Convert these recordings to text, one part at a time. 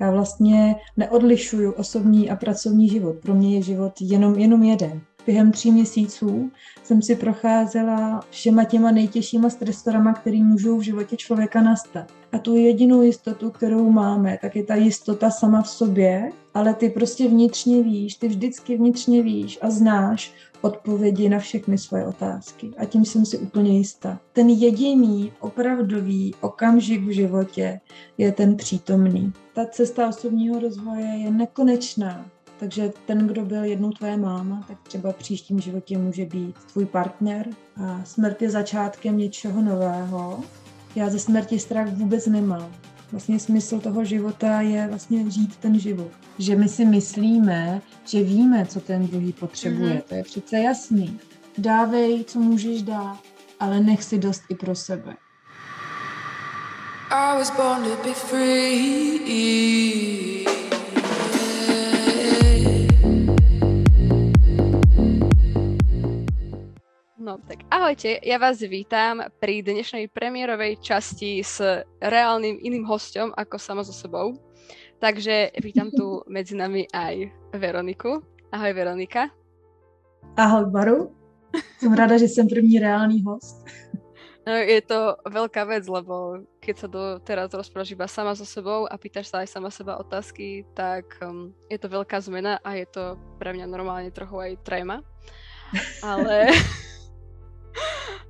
Já vlastně neodlišuju osobní a pracovní život. Pro mě je život jenom, jenom jeden. Během tří měsíců jsem si procházela všema těma nejtěžšíma stresorama, které můžou v životě člověka nastat. A tu jedinou jistotu, kterou máme, tak je ta jistota sama v sobě, ale ty prostě vnitřně víš, ty vždycky vnitřně víš a znáš odpovědi na všechny svoje otázky. A tím jsem si úplně jistá. Ten jediný opravdový okamžik v životě je ten přítomný. Ta cesta osobního rozvoje je nekonečná. Takže ten, kdo byl jednou tvoje máma, tak třeba v příštím životě může být tvůj partner. A smrt je začátkem něčeho nového. Já ze smrti strach vůbec nemám. Vlastně smysl toho života je vlastně žít ten život. Že my si myslíme, že víme, co ten druhý potřebuje. Mm-hmm. To je přece jasný. Dávej, co můžeš dát, ale nech si dost i pro sebe. I was born to be free. No tak ahojte, ja vás vítam pri dnešnej premiérovej časti s reálnym iným hostom ako sama so sebou. Takže vítam tu medzi nami aj Veroniku. Ahoj Veronika. Ahoj Baru. Som rada, že som první reálný host. No, je to veľká vec, lebo keď sa do, teraz rozprávaš iba sama so sebou a pýtaš sa aj sama seba otázky, tak um, je to veľká zmena a je to pre mňa normálne trochu aj tréma. Ale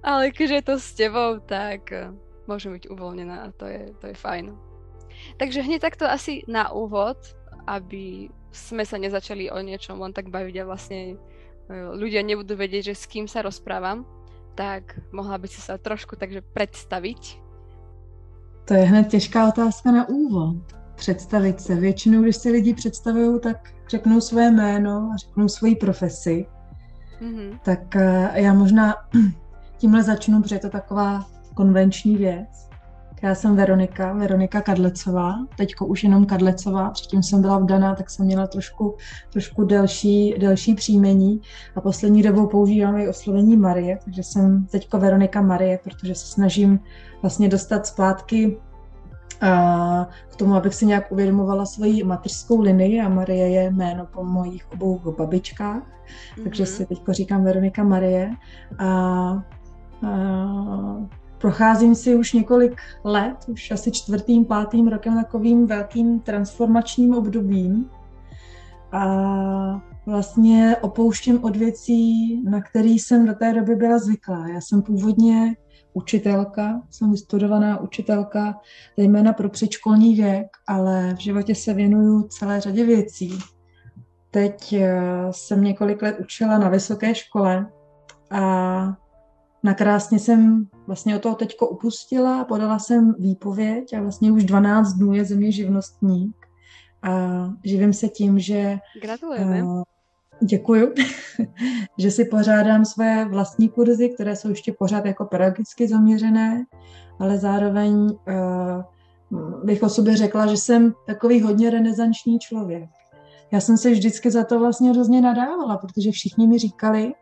ale keďže je to s tebou, tak eh, môžem byť uvoľnená a to je, to je fajn. Takže hneď takto asi na úvod, aby sme sa nezačali o niečom len tak baviť a vlastne eh, ľudia nebudú vedieť, že s kým sa rozprávam, tak mohla by si sa trošku takže predstaviť. To je hned těžká otázka na úvod. Představit se. Většinou, když se lidi představují, tak řeknou své jméno a řeknou svoji profesi. Mm-hmm. Tak eh, já možná tímhle začnu, protože je to taková konvenční věc. Já jsem Veronika, Veronika Kadlecová, teďko už jenom Kadlecová, předtím jsem byla vdaná, tak jsem měla trošku, trošku delší, delší příjmení. A poslední dobou používám i oslovení Marie, takže jsem teďko Veronika Marie, protože se snažím vlastně dostat zpátky a k tomu, abych si nějak uvědomovala svoji mateřskou linii. A Marie je jméno po mojich obou babičkách, mm-hmm. takže si teď říkám Veronika Marie. A procházím si už několik let, už asi čtvrtým, pátým rokem takovým velkým transformačním obdobím a vlastně opouštím od věcí, na které jsem do té doby byla zvyklá. Já jsem původně učitelka, jsem vystudovaná učitelka, zejména pro předškolní věk, ale v životě se věnuju celé řadě věcí. Teď eh, jsem několik let učila na vysoké škole a nakrásně jsem vlastně o toho teďko upustila, podala jsem výpověď a vlastně už 12 dnů je země živnostník a živím se tím, že Gratulujeme. Uh, Děkuju, že si pořádám své vlastní kurzy, které jsou ještě pořád jako pedagogicky zaměřené, ale zároveň uh, bych o sobě řekla, že jsem takový hodně renesanční člověk. Já jsem se vždycky za to vlastně hrozně nadávala, protože všichni mi říkali,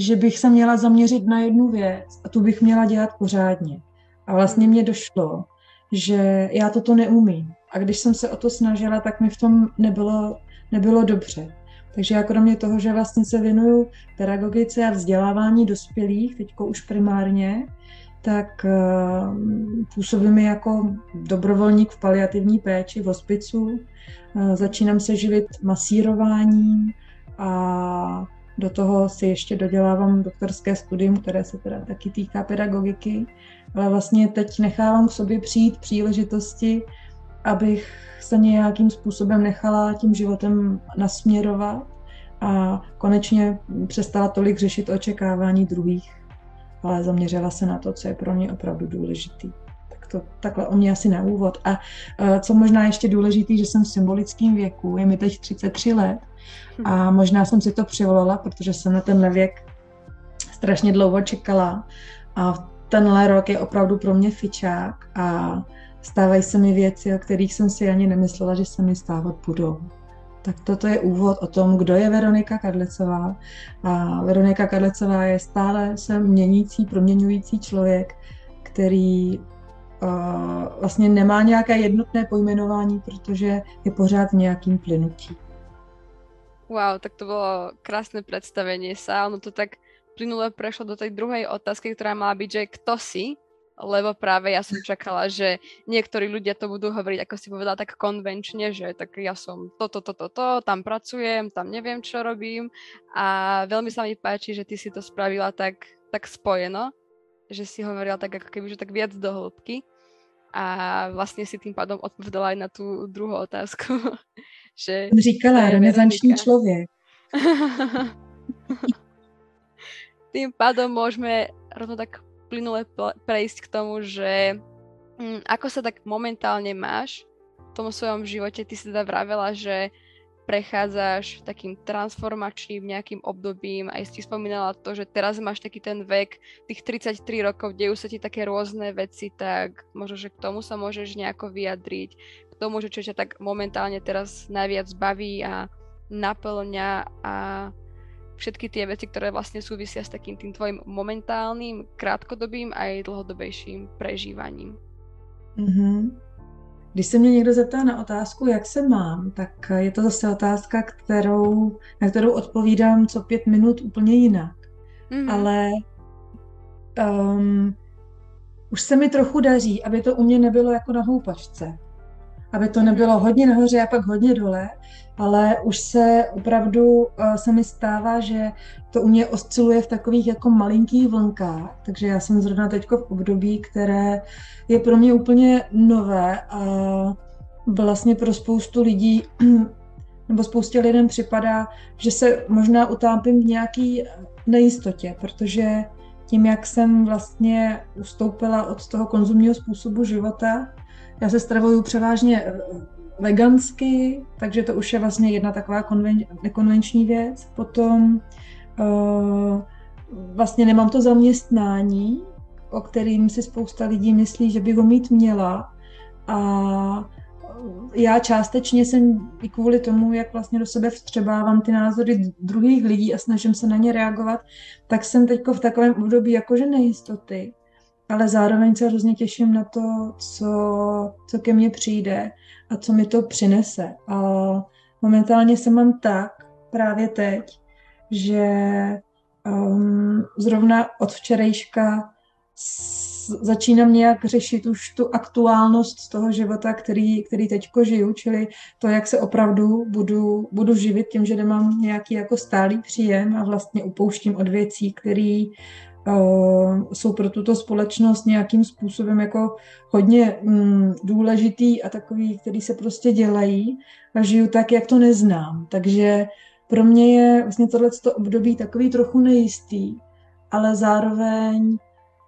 že bych se měla zaměřit na jednu věc a tu bych měla dělat pořádně. A vlastně mě došlo, že já toto neumím. A když jsem se o to snažila, tak mi v tom nebylo, nebylo dobře. Takže já kromě toho, že vlastně se věnuju pedagogice a vzdělávání dospělých, teďko už primárně, tak uh, působím jako dobrovolník v paliativní péči v hospicu. Uh, začínám se živit masírováním a do toho si ještě dodělávám doktorské studium, které se teda taky týká pedagogiky, ale vlastně teď nechávám k sobě přijít příležitosti, abych se nějakým způsobem nechala tím životem nasměrovat a konečně přestala tolik řešit očekávání druhých, ale zaměřila se na to, co je pro mě opravdu důležitý. To takhle o mě asi na úvod. A co možná ještě důležitý, že jsem v symbolickém věku, je mi teď 33 let a možná jsem si to přivolala, protože jsem na tenhle věk strašně dlouho čekala a tenhle rok je opravdu pro mě fičák a stávají se mi věci, o kterých jsem si ani nemyslela, že se mi stávat budou. Tak toto je úvod o tom, kdo je Veronika Kadlecová. A Veronika Kadlecová je stále se měnící, proměňující člověk, který vlastně nemá nějaké jednotné pojmenování, protože je pořád v nějakým plynutí. Wow, tak to bylo krásné představení sa. Ono to tak plynule prešlo do tej druhej otázky, ktorá mala byť, že kto si, lebo práve ja som čakala, že niektorí ľudia to budú hovoriť, ako si povedala, tak konvenčne, že tak ja som toto, toto, toto, tam pracujem, tam neviem, čo robím a veľmi sa mi páči, že ty si to spravila tak, tak spojeno, že si hovorila tak ako keby, že tak viac do hĺbky a vlastně si tým pádom odpovedala aj na tu druhou otázku. že Říkala, renesanční člověk. tým pádom môžeme rovno tak plynule prejsť k tomu, že hm, ako sa tak momentálne máš v tom svojom živote. Ty si teda vravela, že prechádzaš takým transformačným nejakým obdobím. Aj si spomínala to, že teraz máš taký ten vek, tých 33 rokov, dejú sa ti také rôzne veci, tak možno, že k tomu sa môžeš nejako vyjadriť. K tomu, že čo ťa tak momentálne teraz najviac baví a naplňa a všetky tie veci, ktoré vlastne súvisia s takým tým tvojim momentálnym, krátkodobým a i dlhodobejším prežívaním. Mm-hmm. Když se mě někdo zeptá na otázku, jak se mám, tak je to zase otázka, kterou, na kterou odpovídám co pět minut úplně jinak. Mm-hmm. Ale um, už se mi trochu daří, aby to u mě nebylo jako na houpačce aby to nebylo hodně nahoře a pak hodně dole, ale už se opravdu eh, se mi stává, že to u mě osciluje v takových jako malinkých vlnkách, takže já jsem zrovna teď v období, které je pro mě úplně nové a vlastně pro spoustu lidí nebo spoustě lidem připadá, že se možná utápím v nějaký nejistotě, protože tím, jak jsem vlastně ustoupila od toho konzumního způsobu života, já se stravuju převážně eh, vegansky, takže to už je vlastně jedna taková konven, nekonvenční věc. Potom uh, vlastně nemám to zaměstnání, o kterým si spousta lidí myslí, že by ho mít měla. A já částečně jsem i kvůli tomu, jak vlastně do sebe vstřebávám ty názory druhých lidí a snažím se na ně reagovat, tak jsem teď v takovém období jakože nejistoty ale zároveň se hrozně těším na to, co, co ke mně přijde a co mi to přinese. A momentálně se mám tak právě teď, že um, zrovna od včerejška začínám nějak řešit už tu aktuálnost toho života, který, který teďko žiju, čili to, jak se opravdu budu, budu živit tím, že nemám nějaký jako stálý příjem a vlastně upouštím od věcí, které uh, jsou pro tuto společnost nějakým způsobem jako hodně mm, důležitý a takový, který se prostě dělají a žiju tak, jak to neznám. Takže pro mě je vlastně tohle období takový trochu nejistý, ale zároveň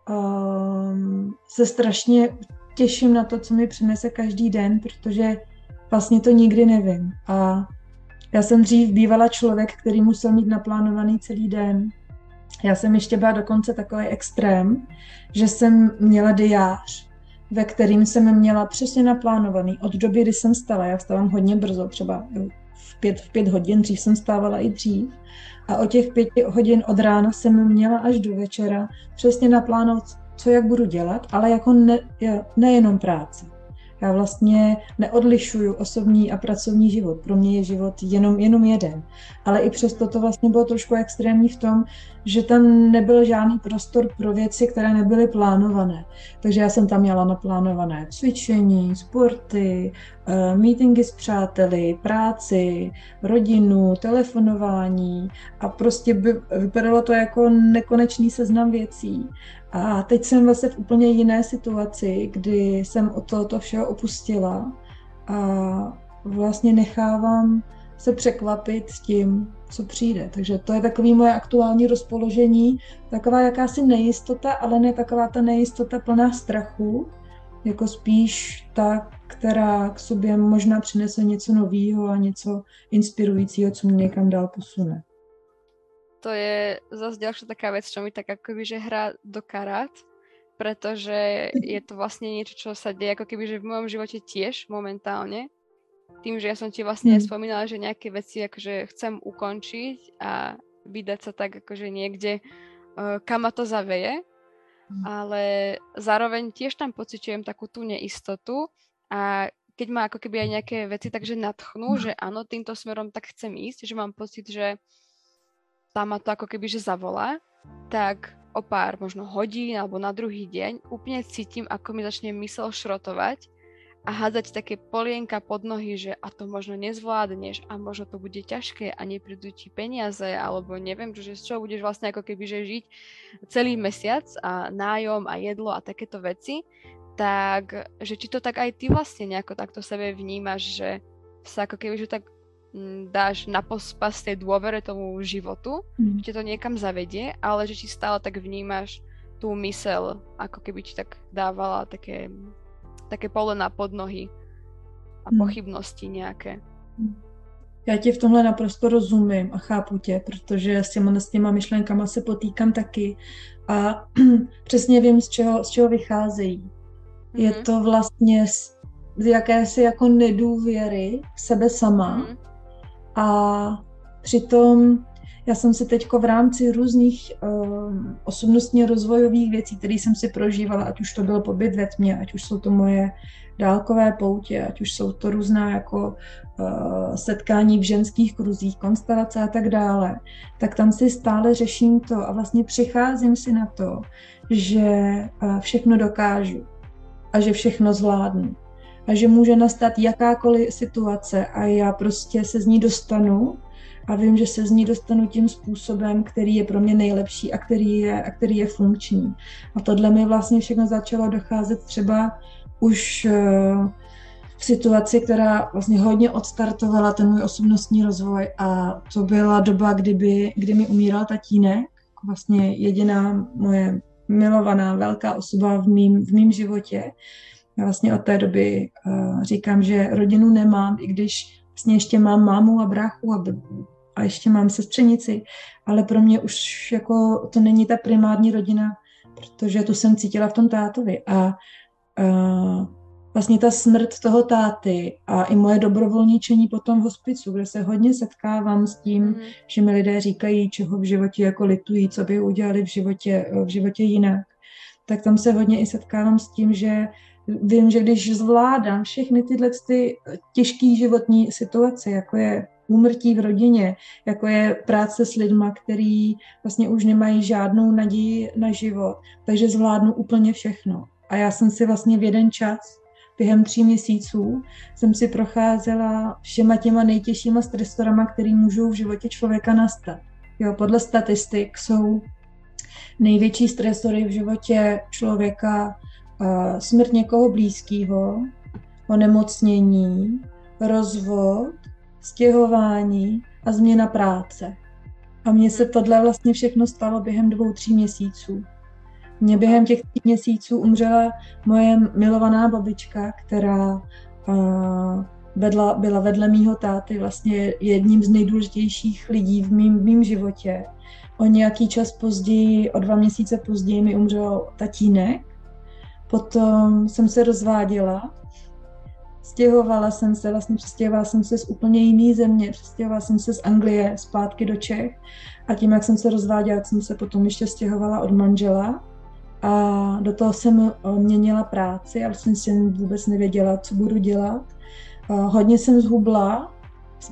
um, se strašně těším na to, co mi přinese každý den, protože vlastně to nikdy nevím. A já jsem dřív bývala člověk, který musel mít naplánovaný celý den já jsem ještě byla dokonce takový extrém, že jsem měla diář, ve kterým jsem měla přesně naplánovaný od doby, kdy jsem stala. Já vstávám hodně brzo, třeba v pět, v pět hodin, dřív jsem stávala i dřív. A o těch pěti hodin od rána jsem měla až do večera přesně naplánovat, co jak budu dělat, ale jako ne, nejenom práci. Já vlastně neodlišuju osobní a pracovní život. Pro mě je život jenom, jenom jeden. Ale i přesto to vlastně bylo trošku extrémní v tom, že tam nebyl žádný prostor pro věci, které nebyly plánované. Takže já jsem tam měla naplánované cvičení, sporty, eh, meetingy s přáteli, práci, rodinu, telefonování a prostě by, vypadalo to jako nekonečný seznam věcí. A teď jsem vlastně v úplně jiné situaci, kdy jsem od tohoto všeho opustila a vlastně nechávám se překvapit s tím, co přijde. Takže to je takový moje aktuální rozpoložení, taková jakási nejistota, ale ne taková ta nejistota plná strachu, jako spíš ta, která k sobě možná přinese něco nového a něco inspirujícího, co mě někam dál posune to je zase ďalšia taká vec, čo mi tak akoby, že hrá do karát, pretože je to vlastne niečo, čo sa deje ako keby, že v mojom živote tiež momentálne. Tým, že ja som ti vlastne mm. spomínala, že nejaké veci akože chcem ukončiť a vydať sa tak akože niekde, uh, kam ma to zaveje. mm. ale zároveň tiež tam pociťujem takú tú neistotu a keď ma ako keby aj nejaké veci takže nadchnú, že áno, týmto smerom tak chcem ísť, že mám pocit, že tam ma to ako keby že zavolá, tak o pár možno hodín alebo na druhý deň úplne cítim, ako mi začne mysel šrotovať a hádzať také polienka pod nohy, že a to možno nezvládneš a možno to bude ťažké a neprídu ti peniaze alebo neviem, že z čoho budeš vlastne ako keby že žiť celý mesiac a nájom a jedlo a takéto veci, tak že či to tak aj ty vlastne nejako takto sebe vnímaš, že sa ako keby že tak dáš na pospas tej dôvere tomu životu, mm. že to niekam zavedie, ale že či stále tak vnímaš tú mysel, ako keby ti tak dávala také také na podnohy a hmm. pochybnosti nějaké. Hmm. Já ti v tomhle naprosto rozumím a chápu tě, protože s těma, s těma myšlenkama se potýkám taky a přesně vím, z čeho, z čeho vycházejí. Mm-hmm. Je hmm. to vlastně z, z jakési jako nedůvěry v sebe sama mm-hmm. A přitom já jsem si teď v rámci různých um, osobnostně rozvojových věcí, které jsem si prožívala, ať už to byl pobyt ve tmě, ať už jsou to moje dálkové poutě, ať už jsou to různá jako uh, setkání v ženských kruzích, konstelace a tak dále, tak tam si stále řeším to a vlastně přicházím si na to, že uh, všechno dokážu a že všechno zvládnu a že může nastat jakákoliv situace a já prostě se z ní dostanu a vím, že se z ní dostanu tím způsobem, který je pro mě nejlepší a který je, a který je funkční. A tohle mi vlastně všechno začalo docházet třeba už eh, v situaci, která vlastně hodně odstartovala ten můj osobnostní rozvoj a to byla doba, kdyby, kdy mi umíral tatínek, vlastně jediná moje milovaná velká osoba v mým, v mým životě. Já vlastně od té doby uh, říkám, že rodinu nemám, i když vlastně ještě mám mámu a bráchu a a ještě mám sestřenici, ale pro mě už jako to není ta primární rodina, protože tu jsem cítila v tom tátovi a uh, vlastně ta smrt toho táty a i moje dobrovolničení potom v hospicu, kde se hodně setkávám s tím, mm. že mi lidé říkají, čeho v životě jako litují, co by udělali v životě, v životě jinak, tak tam se hodně i setkávám s tím, že vím, že když zvládám všechny tyhle ty těžké životní situace, jako je úmrtí v rodině, jako je práce s lidma, který vlastně už nemají žádnou naději na život, takže zvládnu úplně všechno. A já jsem si vlastně v jeden čas, během tří měsíců, jsem si procházela všema těma nejtěžšíma stresorama, který můžou v životě člověka nastat. Jo, podle statistik jsou největší stresory v životě člověka smrt někoho blízkého, onemocnění, rozvod, stěhování a změna práce. A mně se tohle vlastně všechno stalo během dvou, tří měsíců. Mně během těch tří měsíců umřela moje milovaná babička, která uh, vedla, byla vedle mýho táty vlastně jedním z nejdůležitějších lidí v mým, v mým životě. O nějaký čas později, o dva měsíce později mi umřel tatínek. Potom jsem se rozváděla. Stěhovala jsem se, vlastně přestěhovala jsem se z úplně jiné země, přestěhovala jsem se z Anglie zpátky do Čech. A tím, jak jsem se rozváděla, jsem se potom ještě stěhovala od manžela. A do toho jsem eh, měnila práci a vlastně jsem vůbec nevěděla, co budu dělat. A hodně jsem zhubla,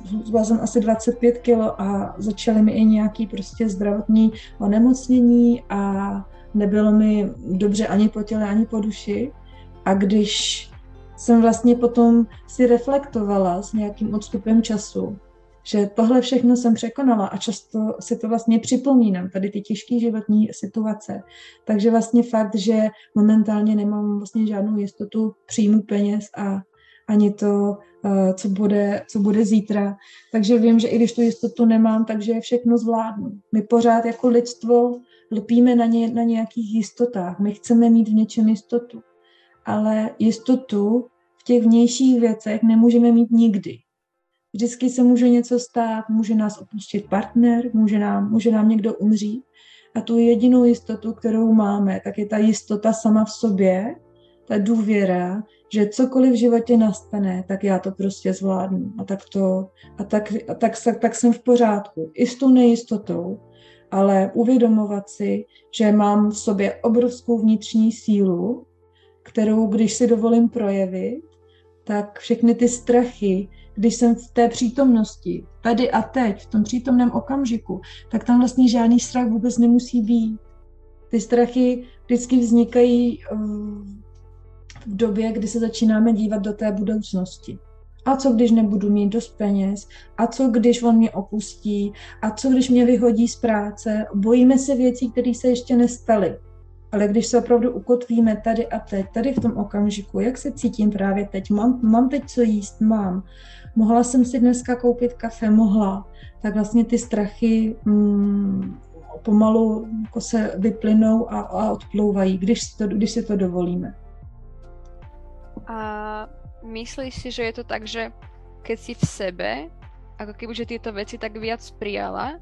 zhubla jsem asi 25 kilo a začaly mi i nějaký prostě zdravotní onemocnění a nebylo mi dobře ani po těle, ani po duši. A když jsem vlastně potom si reflektovala s nějakým odstupem času, že tohle všechno jsem překonala a často si to vlastně připomínám, tady ty těžké životní situace. Takže vlastně fakt, že momentálně nemám vlastně žádnou jistotu příjmu peněz a ani to, eh, co bude, co bude zítra. Takže vím, že i když tu jistotu nemám, takže všechno zvládnu. My pořád jako lidstvo lpíme na, ně, na nějakých jistotách. My chceme mít v něčem jistotu ale jistotu v těch vnějších věcech nemůžeme mít nikdy. Vždycky se může něco stát, může nás opustit partner, může nám, může nám někdo umřít. A tu jedinou jistotu, kterou máme, tak je ta jistota sama v sobě, ta důvěra, že cokoliv v životě nastane, tak já to prostě zvládnu. A tak to, a tak, a tak, tak, tak jsem v pořádku. I s tou nejistotou. Ale uvědomovat si, že mám v sobě obrovskou vnitřní sílu, kterou, když si dovolím projevit, tak všechny ty strachy, když jsem v té přítomnosti, tady a teď, v tom přítomném okamžiku, tak tam vlastně žádný strach vůbec nemusí být. Ty strachy vždycky vznikají v době, kdy se začínáme dívat do té budoucnosti. A co když nebudu mít dost peněz? A co když on mě opustí? A co když mě vyhodí z práce? Bojíme se věcí, které se ještě nestaly. Ale když se opravdu ukotvíme tady a teď, tady v tom okamžiku, jak se cítím právě teď, mám, mám teď co jíst, mám, mohla jsem si dneska koupit kafe, mohla, tak vlastně ty strachy mm, pomalu jako se vyplynou a, a odplouvají, když si, to, když si to dovolíme. A myslíš si, že je to tak, že keď si v sebe, ako keby, že tieto veci tak viac prijala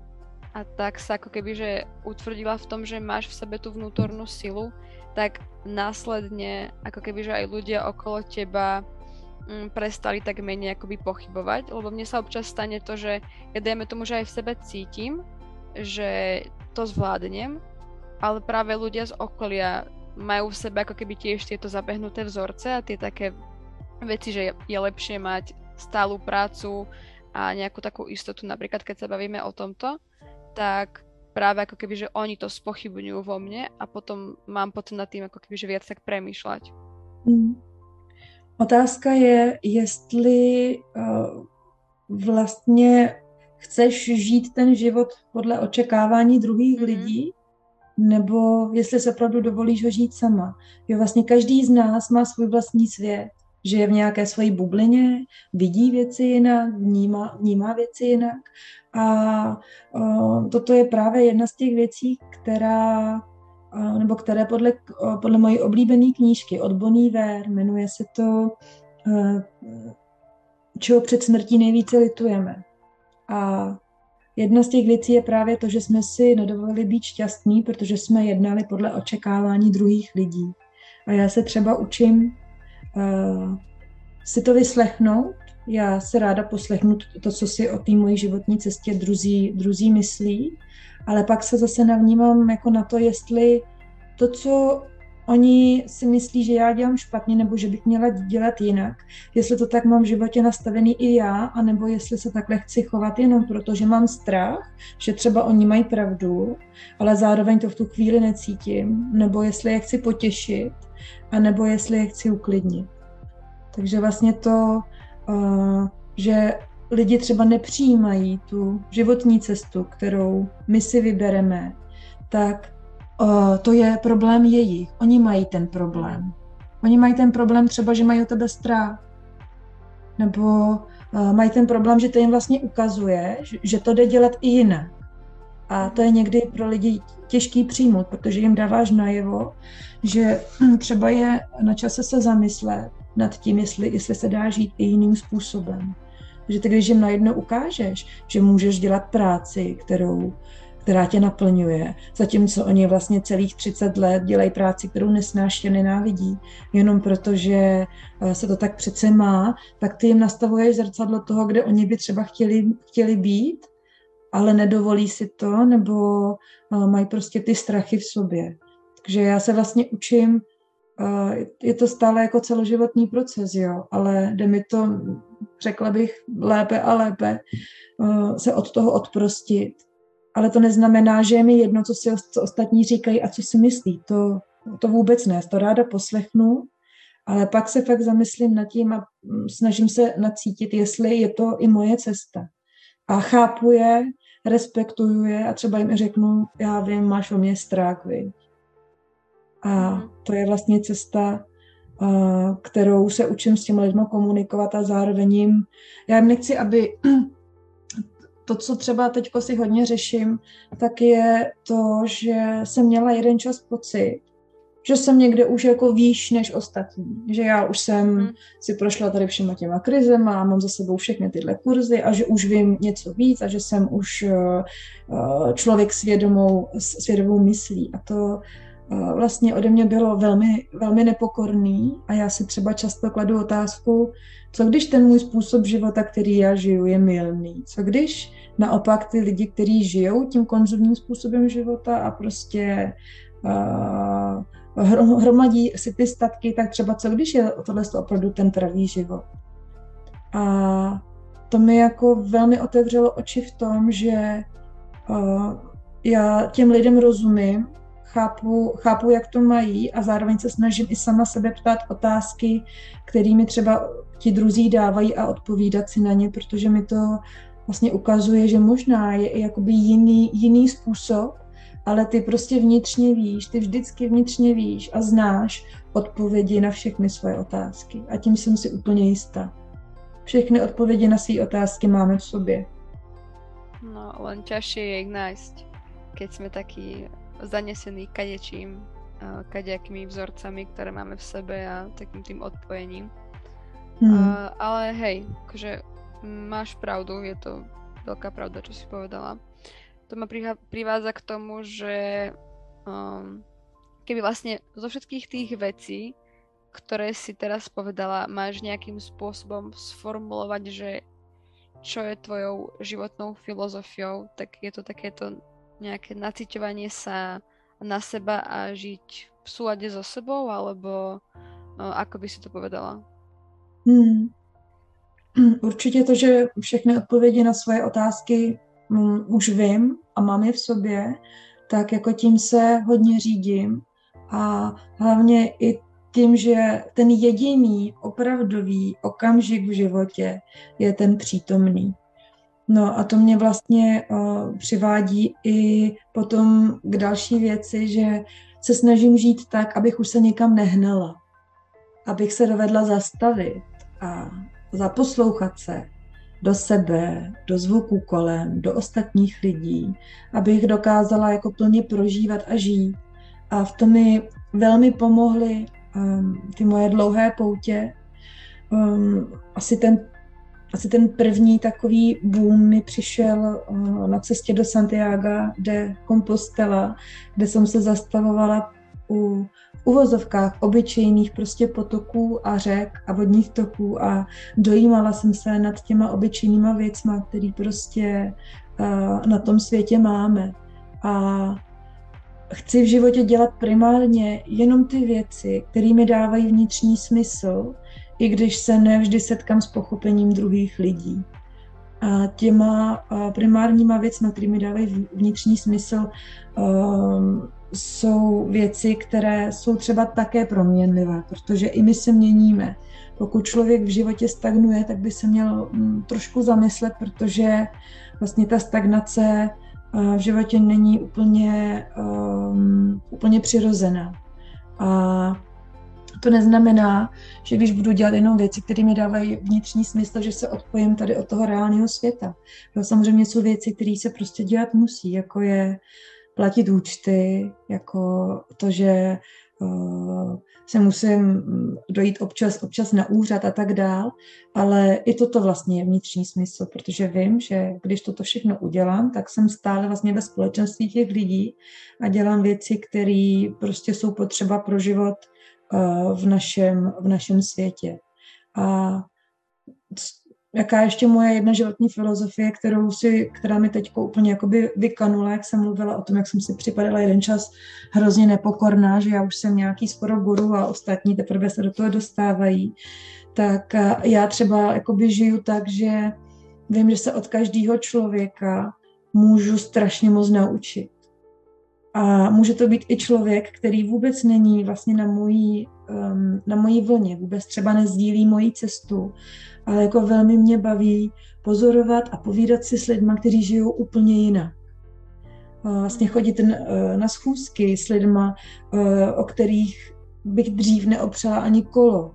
a tak sa ako keby, že utvrdila v tom, že máš v sebe tú vnútornú silu, tak následne ako keby, že aj ľudia okolo teba mm, prestali tak menej akoby pochybovať, lebo mne sa občas stane to, že ja dajme tomu, že aj v sebe cítim, že to zvládnem, ale práve ľudia z okolia majú v sebe ako keby tiež tieto zabehnuté vzorce a tie také veci, že je lepšie mať stálu prácu a nejakú takú istotu, napríklad keď sa bavíme o tomto, tak práve ako keby, že oni to spochybňujú vo mne a potom mám potom nad tým ako keby, že viac tak premýšľať. Hmm. Otázka je, jestli uh, vlastně chceš žít ten život podle očekávání druhých mm-hmm. lidí, nebo jestli se opravdu dovolíš ho žít sama. Jo, vlastně každý z nás má svůj vlastní svět žije v nějaké své bublině, vidí věci jinak, vnímá, vnímá věci jinak. A uh, toto je právě jedna z těch věcí, která uh, nebo které podle, uh, podle mojí oblíbené knížky od Bonnie Ver, jmenuje se to Čeho před smrtí nejvíce litujeme. A jedna z těch věcí je právě to, že jsme si nedovolili být šťastní, protože jsme jednali podle očekávání druhých lidí. A já se třeba učím uh, si to vyslechnout. Já se ráda poslechnu to, co si o té mojí životní cestě druzí, druzí myslí, ale pak se zase navnímám jako na to, jestli to, co oni si myslí, že já dělám špatně nebo že bych měla dělat jinak, jestli to tak mám v životě nastavený i já, anebo jestli se takhle chci chovat jenom proto, že mám strach, že třeba oni mají pravdu, ale zároveň to v tu chvíli necítím, nebo jestli je chci potěšit, anebo jestli je chci uklidnit. Takže vlastně to, uh, že lidi třeba nepřijímají tu životní cestu, kterou my si vybereme, tak uh, to je problém jejich. Oni mají ten problém. Oni mají ten problém třeba, že mají o tebe strach. Nebo uh, mají ten problém, že to jim vlastně ukazuje, že to jde dělat i jinak. A to je někdy pro lidi těžký přijmout, protože jim dáváš najevo, že třeba je na čase se zamyslet nad tím, jestli, jestli se dá žít i jiným způsobem. Že ty, když jim najednou ukážeš, že můžeš dělat práci, kterou, která tě naplňuje, zatímco oni vlastně celých 30 let dělají práci, kterou nesnáště nenávidí, jenom proto, že eh, se to tak přece má, tak ty jim nastavuješ zrcadlo toho, kde oni by třeba chtěli, chtěli být ale nedovolí si to, nebo mají prostě ty strachy v sobě. Takže já se vlastně učím, je to stále jako celoživotní proces, jo, ale jde mi to, řekla bych, lépe a lépe se od toho odprostit. Ale to neznamená, že je mi jedno, co si co ostatní říkají a co si myslí. To, to vůbec ne, to ráda poslechnu, ale pak se fakt zamyslím nad tím a snažím se nacítit, jestli je to i moje cesta. A chápu je, respektuju je a třeba jim řeknu, já vím, máš o mě strach, vy. A mhm. to je vlastně cesta, kterou se učím s těmi lidmi komunikovat a zároveň jim, já jim nechci, aby to, co třeba teď si hodně řeším, tak je to, že jsem měla jeden čas pocit, že jsem někde už jako výš než ostatní, že já už jsem hmm. si prošla tady všema těma krizema a mám za sebou všechny tyhle kurzy a že už vím něco víc a že jsem už uh, člověk s vědomou, s vědomou myslí a to vlastně ode mě bylo velmi, velmi nepokorný a já si třeba často kladu otázku, co když ten můj způsob života, který já žiju, je milný? Co když naopak ty lidi, kteří žijou tím konzumním způsobem života a prostě uh, hromadí si ty statky, tak třeba co když je tohle opravdu ten pravý život? A to mi jako velmi otevřelo oči v tom, že uh, já těm lidem rozumím, chápu, chápu, jak to mají a zároveň se snažím i sama sebe ptát otázky, kterými třeba ti druzí dávají a odpovídat si na ně, protože mi to vlastně ukazuje, že možná je i jakoby jiný, jiný způsob, ale ty prostě vnitřně víš, ty vždycky vnitřně víš a znáš odpovědi na všechny svoje otázky. A tím jsem si úplně jistá. Všechny odpovědi na své otázky máme v sobě. No, len ťažšie je ich nájsť, keď sme takí zanesení kadečím, kadejakými vzorcami, ktoré máme v sebe a takým tým odpojením. Hmm. Uh, ale hej, akože máš pravdu, je to veľká pravda, čo si povedala. To ma privádza k tomu, že um, keby vlastne zo všetkých tých vecí, ktoré si teraz povedala, máš nejakým spôsobom sformulovať, že čo je tvojou životnou filozofiou, tak je to takéto nejaké naciťovanie sa na seba a žiť v súlade so sebou, alebo uh, ako by si to povedala? Hmm. Určitě to, že všechny odpovědi na svoje otázky um, už vím a mám je v sobě, tak jako tím se hodně řídím a hlavně i tím, že ten jediný opravdový okamžik v životě je ten přítomný. No a to mě vlastně uh, přivádí i potom k další věci, že se snažím žít tak, abych už se nikam nehnala. Abych se dovedla zastavit a zaposlouchat se do sebe, do zvuku kolem, do ostatních lidí, abych dokázala jako plně prožívat a žít. A v tom mi velmi pomohly um, ty moje dlouhé poutě. Um, asi ten asi ten první takový boom mi přišel uh, na cestě do Santiago de Compostela, kde jsem se zastavovala u uvozovkách obyčejných prostě potoků a řek a vodních toků a dojímala jsem se nad těma obyčejnýma věcma, které prostě uh, na tom světě máme. A chci v životě dělat primárně jenom ty věci, které mi dávají vnitřní smysl, i když se nevždy setkám s pochopením druhých lidí. A těma primárníma věcmi, které mi dávají vnitřní smysl, um, jsou věci, které jsou třeba také proměnlivé, protože i my se měníme. Pokud člověk v životě stagnuje, tak by se měl mm, trošku zamyslet, protože vlastně ta stagnace v životě není úplně, um, úplně přirozená. A to neznamená, že když budu dělat jenom věci, které mi dávají vnitřní smysl, že se odpojím tady od toho reálného světa. Jo, samozřejmě jsou věci, které se prostě dělat musí, jako je platit účty, jako to, že uh, se musím dojít občas, občas na úřad a tak dál, ale i toto vlastně je vnitřní smysl, protože vím, že když toto všechno udělám, tak jsem stále vlastně ve společenství těch lidí a dělám věci, které prostě jsou potřeba pro život uh, v našem, v našem světě. A jaká ještě moje jedna životní filozofie, kterou si, která mi teď úplně jakoby vykanula, jak jsem mluvila o tom, jak jsem si připadala jeden čas hrozně nepokorná, že já už jsem nějaký skoro guru a ostatní teprve se do toho dostávají, tak já třeba jakoby žiju tak, že vím, že se od každého člověka můžu strašně moc naučit. A může to být i člověk, který vůbec není vlastně na mojí, um, na mojí vlně, vůbec třeba nezdílí moji cestu, ale jako velmi mě baví pozorovat a povídat si s lidmi, kteří žijou úplně jinak. Vlastně chodit na schůzky s lidmi, o kterých bych dřív neopřela ani kolo.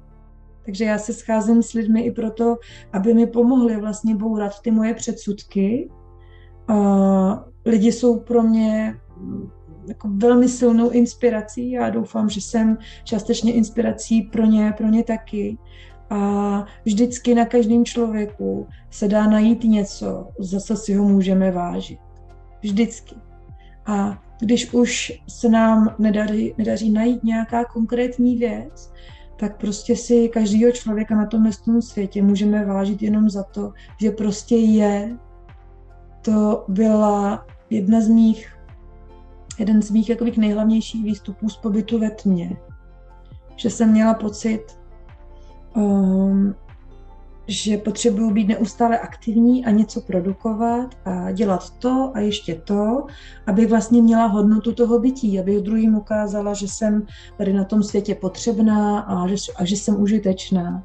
Takže já se scházím s lidmi i proto, aby mi pomohli vlastně bourat ty moje předsudky. Lidi jsou pro mě jako velmi silnou inspirací. Já doufám, že jsem částečně inspirací pro ně, pro ně taky. A vždycky na každém člověku se dá najít něco, za co si ho můžeme vážit. Vždycky. A když už se nám nedaří, nedaří najít nějaká konkrétní věc, tak prostě si každého člověka na tom světě můžeme vážit jenom za to, že prostě je. To byla jedna z mých, jeden z mých jakoby nejhlavnějších výstupů z pobytu ve tmě. Že jsem měla pocit, um, že potřebuju být neustále aktivní a něco produkovat a dělat to a ještě to, aby vlastně měla hodnotu toho bytí, aby druhým ukázala, že jsem tady na tom světě potřebná a že, a že jsem užitečná.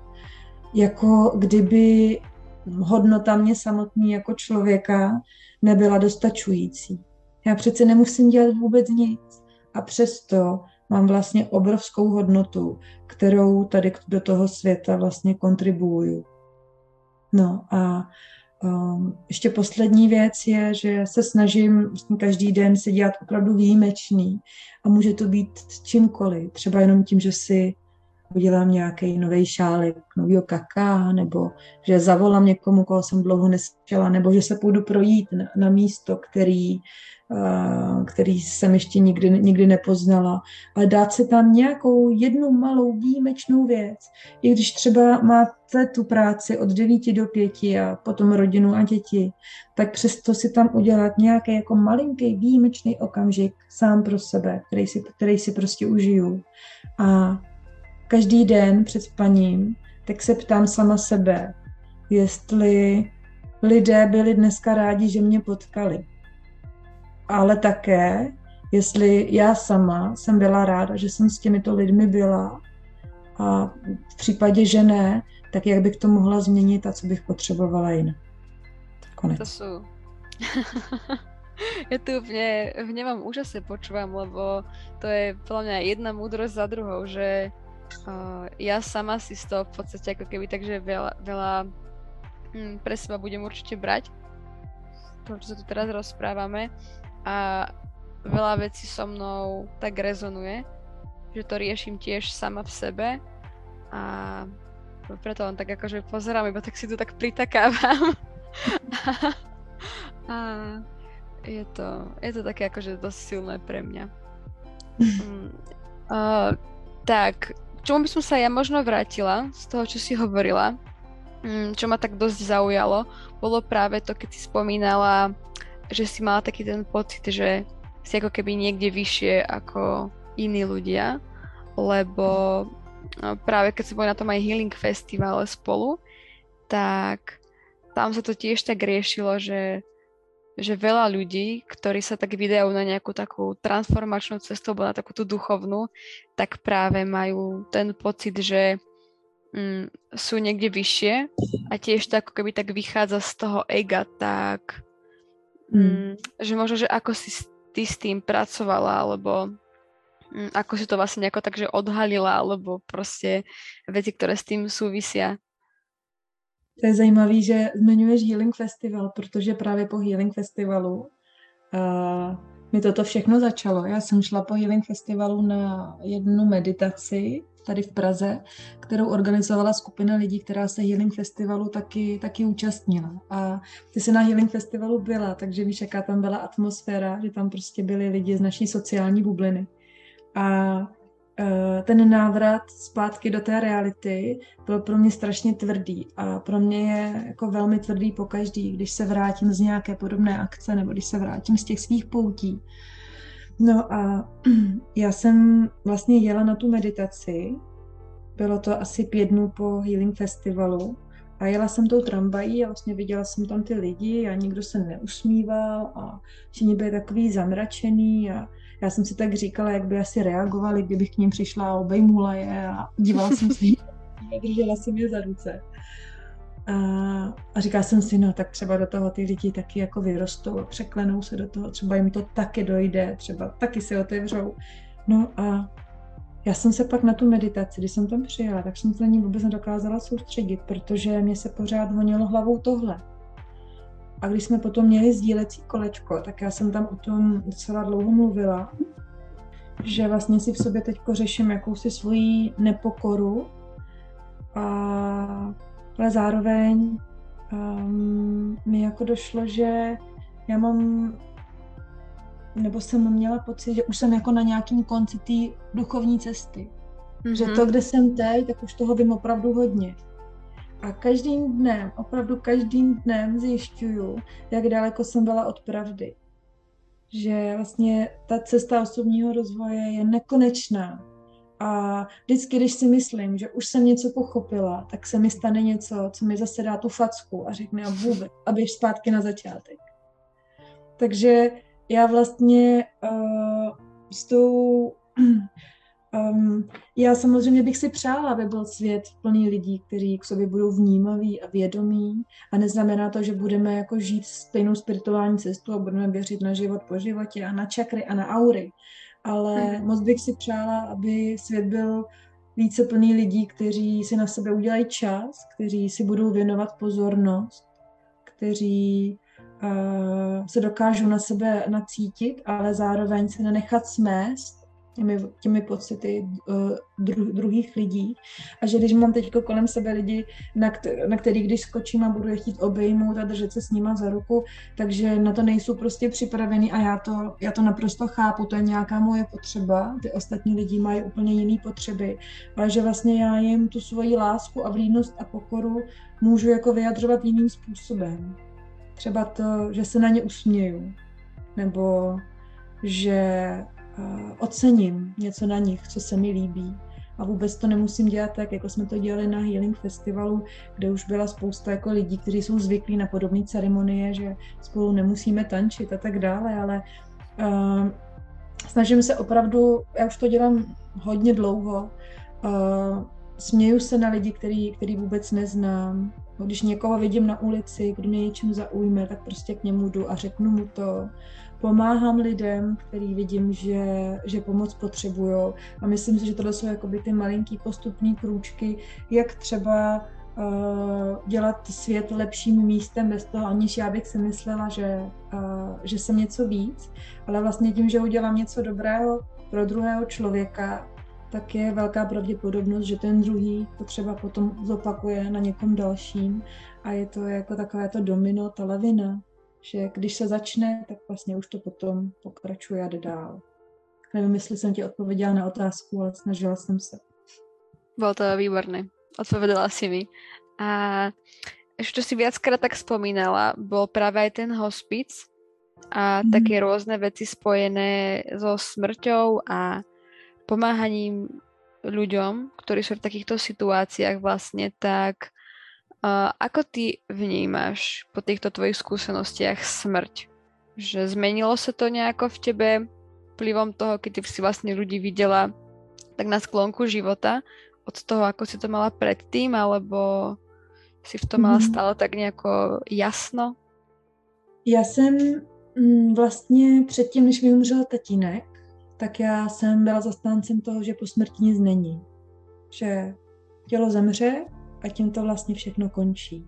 Jako kdyby hodnota mě samotný jako člověka nebyla dostačující. Já přece nemusím dělat vůbec nic a přesto mám vlastně obrovskou hodnotu, kterou tady do toho světa vlastně kontribuju. No a um, ještě poslední věc je, že se snažím vlastně každý den se dělat opravdu výjimečný a může to být čímkoliv. Třeba jenom tím, že si udělám nějaký nový šálek nového kaká, nebo že zavolám někomu, koho jsem dlouho neslyšela, nebo že se půjdu projít na, na místo, který který jsem ještě nikdy, nikdy nepoznala, ale dát si tam nějakou jednu malou výjimečnou věc. I když třeba máte tu práci od 9 do 5 a potom rodinu a děti, tak přesto si tam udělat nějaký jako malinký výjimečný okamžik sám pro sebe, který si, který si prostě užiju. A každý den před spaním, tak se ptám sama sebe, jestli lidé byli dneska rádi, že mě potkali ale také, jestli já sama jsem byla ráda, že jsem s těmito lidmi byla a v případě, že ne, tak jak bych to mohla změnit a co bych potřebovala jinak. Konec. To sú... ja tu úplne vnímam úžasne počúvam, lebo to je podľa mňa jedna múdrosť za druhou, že uh, ja sama si z toho v podstate ako keby takže veľa, veľa hm, pre seba budem určite brať, to, čo sa tu teraz rozprávame a veľa vecí so mnou tak rezonuje, že to riešim tiež sama v sebe a preto len tak akože pozerám, iba tak si tu tak pritakávam. a je to, je to také akože dosť silné pre mňa. Mm, uh, tak, čomu by som sa ja možno vrátila z toho, čo si hovorila, um, čo ma tak dosť zaujalo, bolo práve to, keď si spomínala že si mala taký ten pocit, že si ako keby niekde vyššie ako iní ľudia, lebo no, práve keď sme boli na tom aj Healing Festivale spolu, tak tam sa to tiež tak riešilo, že, že veľa ľudí, ktorí sa tak vydajú na nejakú takú transformačnú cestu, alebo na takú tú duchovnú, tak práve majú ten pocit, že mm, sú niekde vyššie a tiež to ako keby tak vychádza z toho ega, tak Mm. mm. Že možno, že ako si ty s tým pracovala, alebo mm, ako si to vlastne nejako takže odhalila, alebo prostě věci, které s tím súvisia. To je zajímavé, že zmiňuješ Healing Festival, protože právě po Healing Festivalu uh, mi toto všechno začalo. Já jsem šla po Healing Festivalu na jednu meditaci tady v Praze, kterou organizovala skupina lidí, která se Healing Festivalu taky, taky účastnila. A ty jsi na Healing Festivalu byla, takže víš, jaká tam byla atmosféra, že tam prostě byli lidi z naší sociální bubliny. A ten návrat zpátky do té reality byl pro mě strašně tvrdý a pro mě je jako velmi tvrdý po každý, když se vrátím z nějaké podobné akce nebo když se vrátím z těch svých poutí, No a já jsem vlastně jela na tu meditaci, bylo to asi pět dnů po Healing Festivalu a jela jsem tou tramvají a vlastně viděla jsem tam ty lidi a nikdo se neusmíval a všichni byli takový zamračený a já jsem si tak říkala, jak by asi reagovali, kdybych k ním přišla a obejmula je a dívala jsem se držela jsem je za ruce. A, a říkala jsem si, no tak třeba do toho ty lidi taky jako vyrostou a překlenou se do toho, třeba jim to taky dojde, třeba taky se otevřou. No a já jsem se pak na tu meditaci, když jsem tam přijela, tak jsem se na ní vůbec nedokázala soustředit, protože mě se pořád honilo hlavou tohle. A když jsme potom měli sdílecí kolečko, tak já jsem tam o tom docela dlouho mluvila, že vlastně si v sobě teď řeším jakousi svoji nepokoru a ale zároveň um, mi jako došlo, že já mám nebo jsem měla pocit, že už jsem jako na nějakém konci té duchovní cesty. Mm-hmm. Že to, kde jsem teď, tak už toho vím opravdu hodně. A každým dnem, opravdu každým dnem zjišťuju, jak daleko jsem byla od pravdy. Že vlastně ta cesta osobního rozvoje je nekonečná. A vždycky, když si myslím, že už jsem něco pochopila, tak se mi stane něco, co mi zase dá tu facku a řekne a vůbec, a běž zpátky na začátek. Takže já vlastně uh, s tou Um, já samozřejmě bych si přála, aby byl svět plný lidí, kteří k sobě budou vnímaví a vědomí a neznamená to, že budeme jako žít stejnou spirituální cestu a budeme věřit na život po životě a na čakry a na aury. Ale hmm. moc bych si přála, aby svět byl více plný lidí, kteří si na sebe udělají čas, kteří si budou věnovat pozornost, kteří uh, se dokážou na sebe nacítit, ale zároveň se nenechat smést těmi, těmi pocity uh, dru, druhých lidí. A že když mám teď kolem sebe lidi, na, kter- na který když skočím a budu je chtít obejmout a držet se s nima za ruku, takže na to nejsou prostě připravený a já to, já to naprosto chápu, to je nějaká moje potřeba, ty ostatní lidi mají úplně jiné potřeby, ale že vlastně já jim tu svoji lásku a vlídnost a pokoru můžu jako vyjadřovat jiným způsobem. Třeba to, že se na ně usměju, nebo že ocením něco na nich, co se mi líbí. A vůbec to nemusím dělat tak, jako jsme to dělali na Healing Festivalu, kde už byla spousta jako lidí, kteří jsou zvyklí na podobné ceremonie, že spolu nemusíme tančit a tak dále, ale uh, snažím se opravdu, já už to dělám hodně dlouho, uh, směju se na lidi, který, který vůbec neznám. Když někoho vidím na ulici, kdo mě něčím zaujme, tak prostě k němu jdu a řeknu mu to pomáhám lidem, který vidím, že, že pomoc potřebují. A myslím si, že tohle jsou jakoby ty malinký postupní krůčky, jak třeba uh, dělat svět lepším místem bez toho, aniž já bych si myslela, že, uh, že jsem něco víc, ale vlastně tím, že udělám něco dobrého pro druhého člověka, tak je velká pravděpodobnost, že ten druhý to třeba potom zopakuje na někom dalším. A je to jako takové to domino, ta lavina že když se začne, tak vlastně už to potom pokračuje a jde dál. Nevím, jestli jsem ti odpověděla na otázku, ale snažila jsem se. Bylo to výborné. Odpovedala si mi. A ešte si viackrát tak spomínala, bol práve aj ten hospic a mm. také rôzne veci spojené so smrťou a pomáhaním ľuďom, ktorí sú v takýchto situáciách vlastne, tak Uh, ako ty vnímaš po týchto tvojich skúsenostiach smrť? Že zmenilo sa to nejako v tebe vplyvom toho, ty si vlastne ľudí videla tak na sklonku života od toho, ako si to mala predtým, alebo si v tom mala mhm. stále tak nejako jasno? Já jsem mm, vlastně předtím, než mi umřel tatínek, tak já jsem byla zastáncem toho, že po smrti nic není. Že tělo zemře a tím to vlastně všechno končí.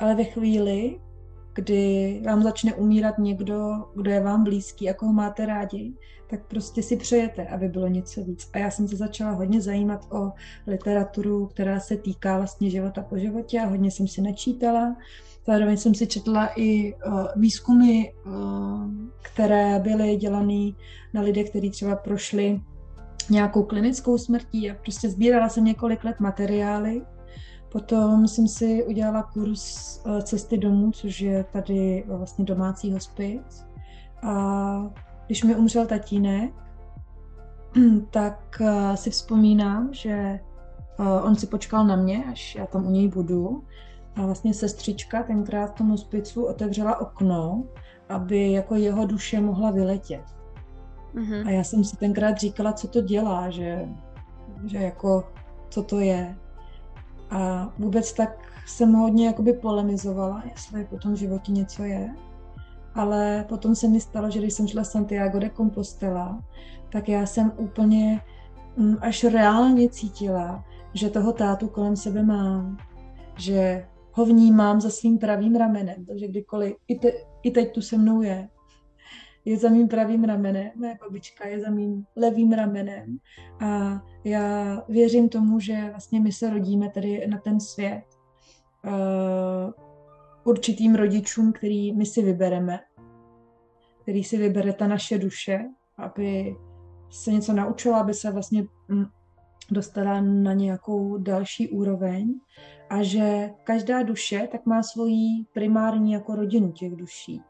Ale ve chvíli, kdy vám začne umírat někdo, kdo je vám blízký a koho máte rádi, tak prostě si přejete, aby bylo něco víc. A já jsem se začala hodně zajímat o literaturu, která se týká vlastně života po životě a hodně jsem si načítala. Zároveň jsem si četla i uh, výzkumy, uh, které byly dělané na lidech, kteří třeba prošli nějakou klinickou smrtí a prostě sbírala jsem několik let materiály Potom jsem si udělala kurz eh, cesty domů, což je tady vlastně domácí hospic. A když mi umřel tatínek, tak eh, si vzpomínám, že eh, on si počkal na mě, až já tam u něj budu. A vlastně sestřička tenkrát v tom hospicu otevřela okno, aby jako jeho duše mohla vyletět. Mm-hmm. A já jsem si tenkrát říkala, co to dělá, že, že jako, co to je. A vůbec tak jsem hodně jakoby polemizovala, jestli po tom životě něco je. Ale potom se mi stalo, že když jsem šla Santiago de Compostela, tak já jsem úplně mm, až reálně cítila, že toho tátu kolem sebe mám, že ho vnímám za svým pravým ramenem, takže kdykoliv, i, te, i teď tu se mnou je, je za mým pravým ramenem, moje babička je za mým levým ramenem a já věřím tomu, že vlastně my se rodíme tady na ten svět uh, určitým rodičům, který my si vybereme. který si vybere ta naše duše, aby se něco naučila, aby se vlastně mm, dostala na nějakou další úroveň a že každá duše tak má svoji primární jako rodinu těch duší.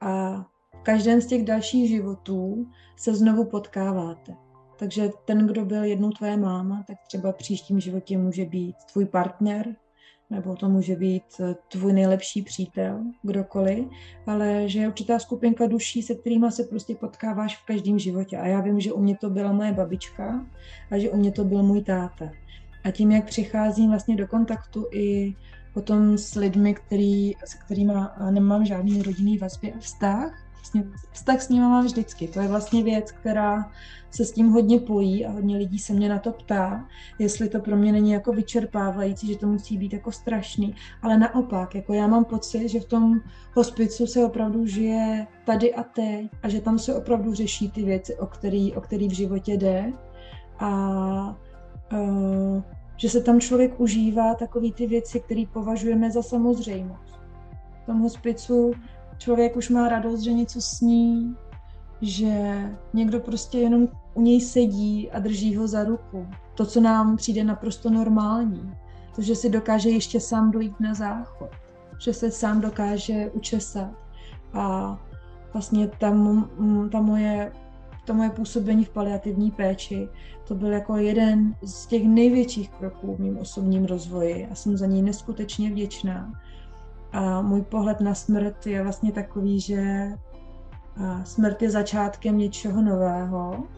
A v každém z těch dalších životů se znovu potkáváte. Takže ten, kdo byl jednou tvoje máma, tak třeba v příštím životě může být tvůj partner, nebo to může být eh, tvůj nejlepší přítel, kdokoliv, ale že je určitá skupinka duší, se kterými se prostě potkáváš v každém životě. A já vím, že u mě to byla moje babička a že u mě to byl můj táta. A tím, jak přicházím vlastně do kontaktu i potom s lidmi, který, se kterými nemám žádný rodinný vazby a vztah, vlastně vztah s nimi mám vždycky. To je vlastně věc, která se s tím hodně pojí a hodně lidí se mě na to ptá, jestli to pro mě není jako vyčerpávající, že to musí být jako strašný. Ale naopak, jako já mám pocit, že v tom hospicu se opravdu žije tady a teď a že tam se opravdu řeší ty věci, o který, o který v životě jde. A uh, že se tam člověk užívá takové ty věci, které považujeme za samozřejmost. V tom hospicu člověk už má radost, že něco sní, že někdo prostě jenom u něj sedí a drží ho za ruku. To, co nám přijde naprosto normální. To, že si dokáže ještě sám dojít na záchod. Že se sám dokáže učesat. A vlastně tam, ta moje, to moje působení v paliativní péči, to byl jako jeden z těch největších kroků v mým osobním rozvoji a jsem za něj neskutečně vděčná. A můj pohled na smrt je vlastně takový, že smrt je začátkem něčeho nového.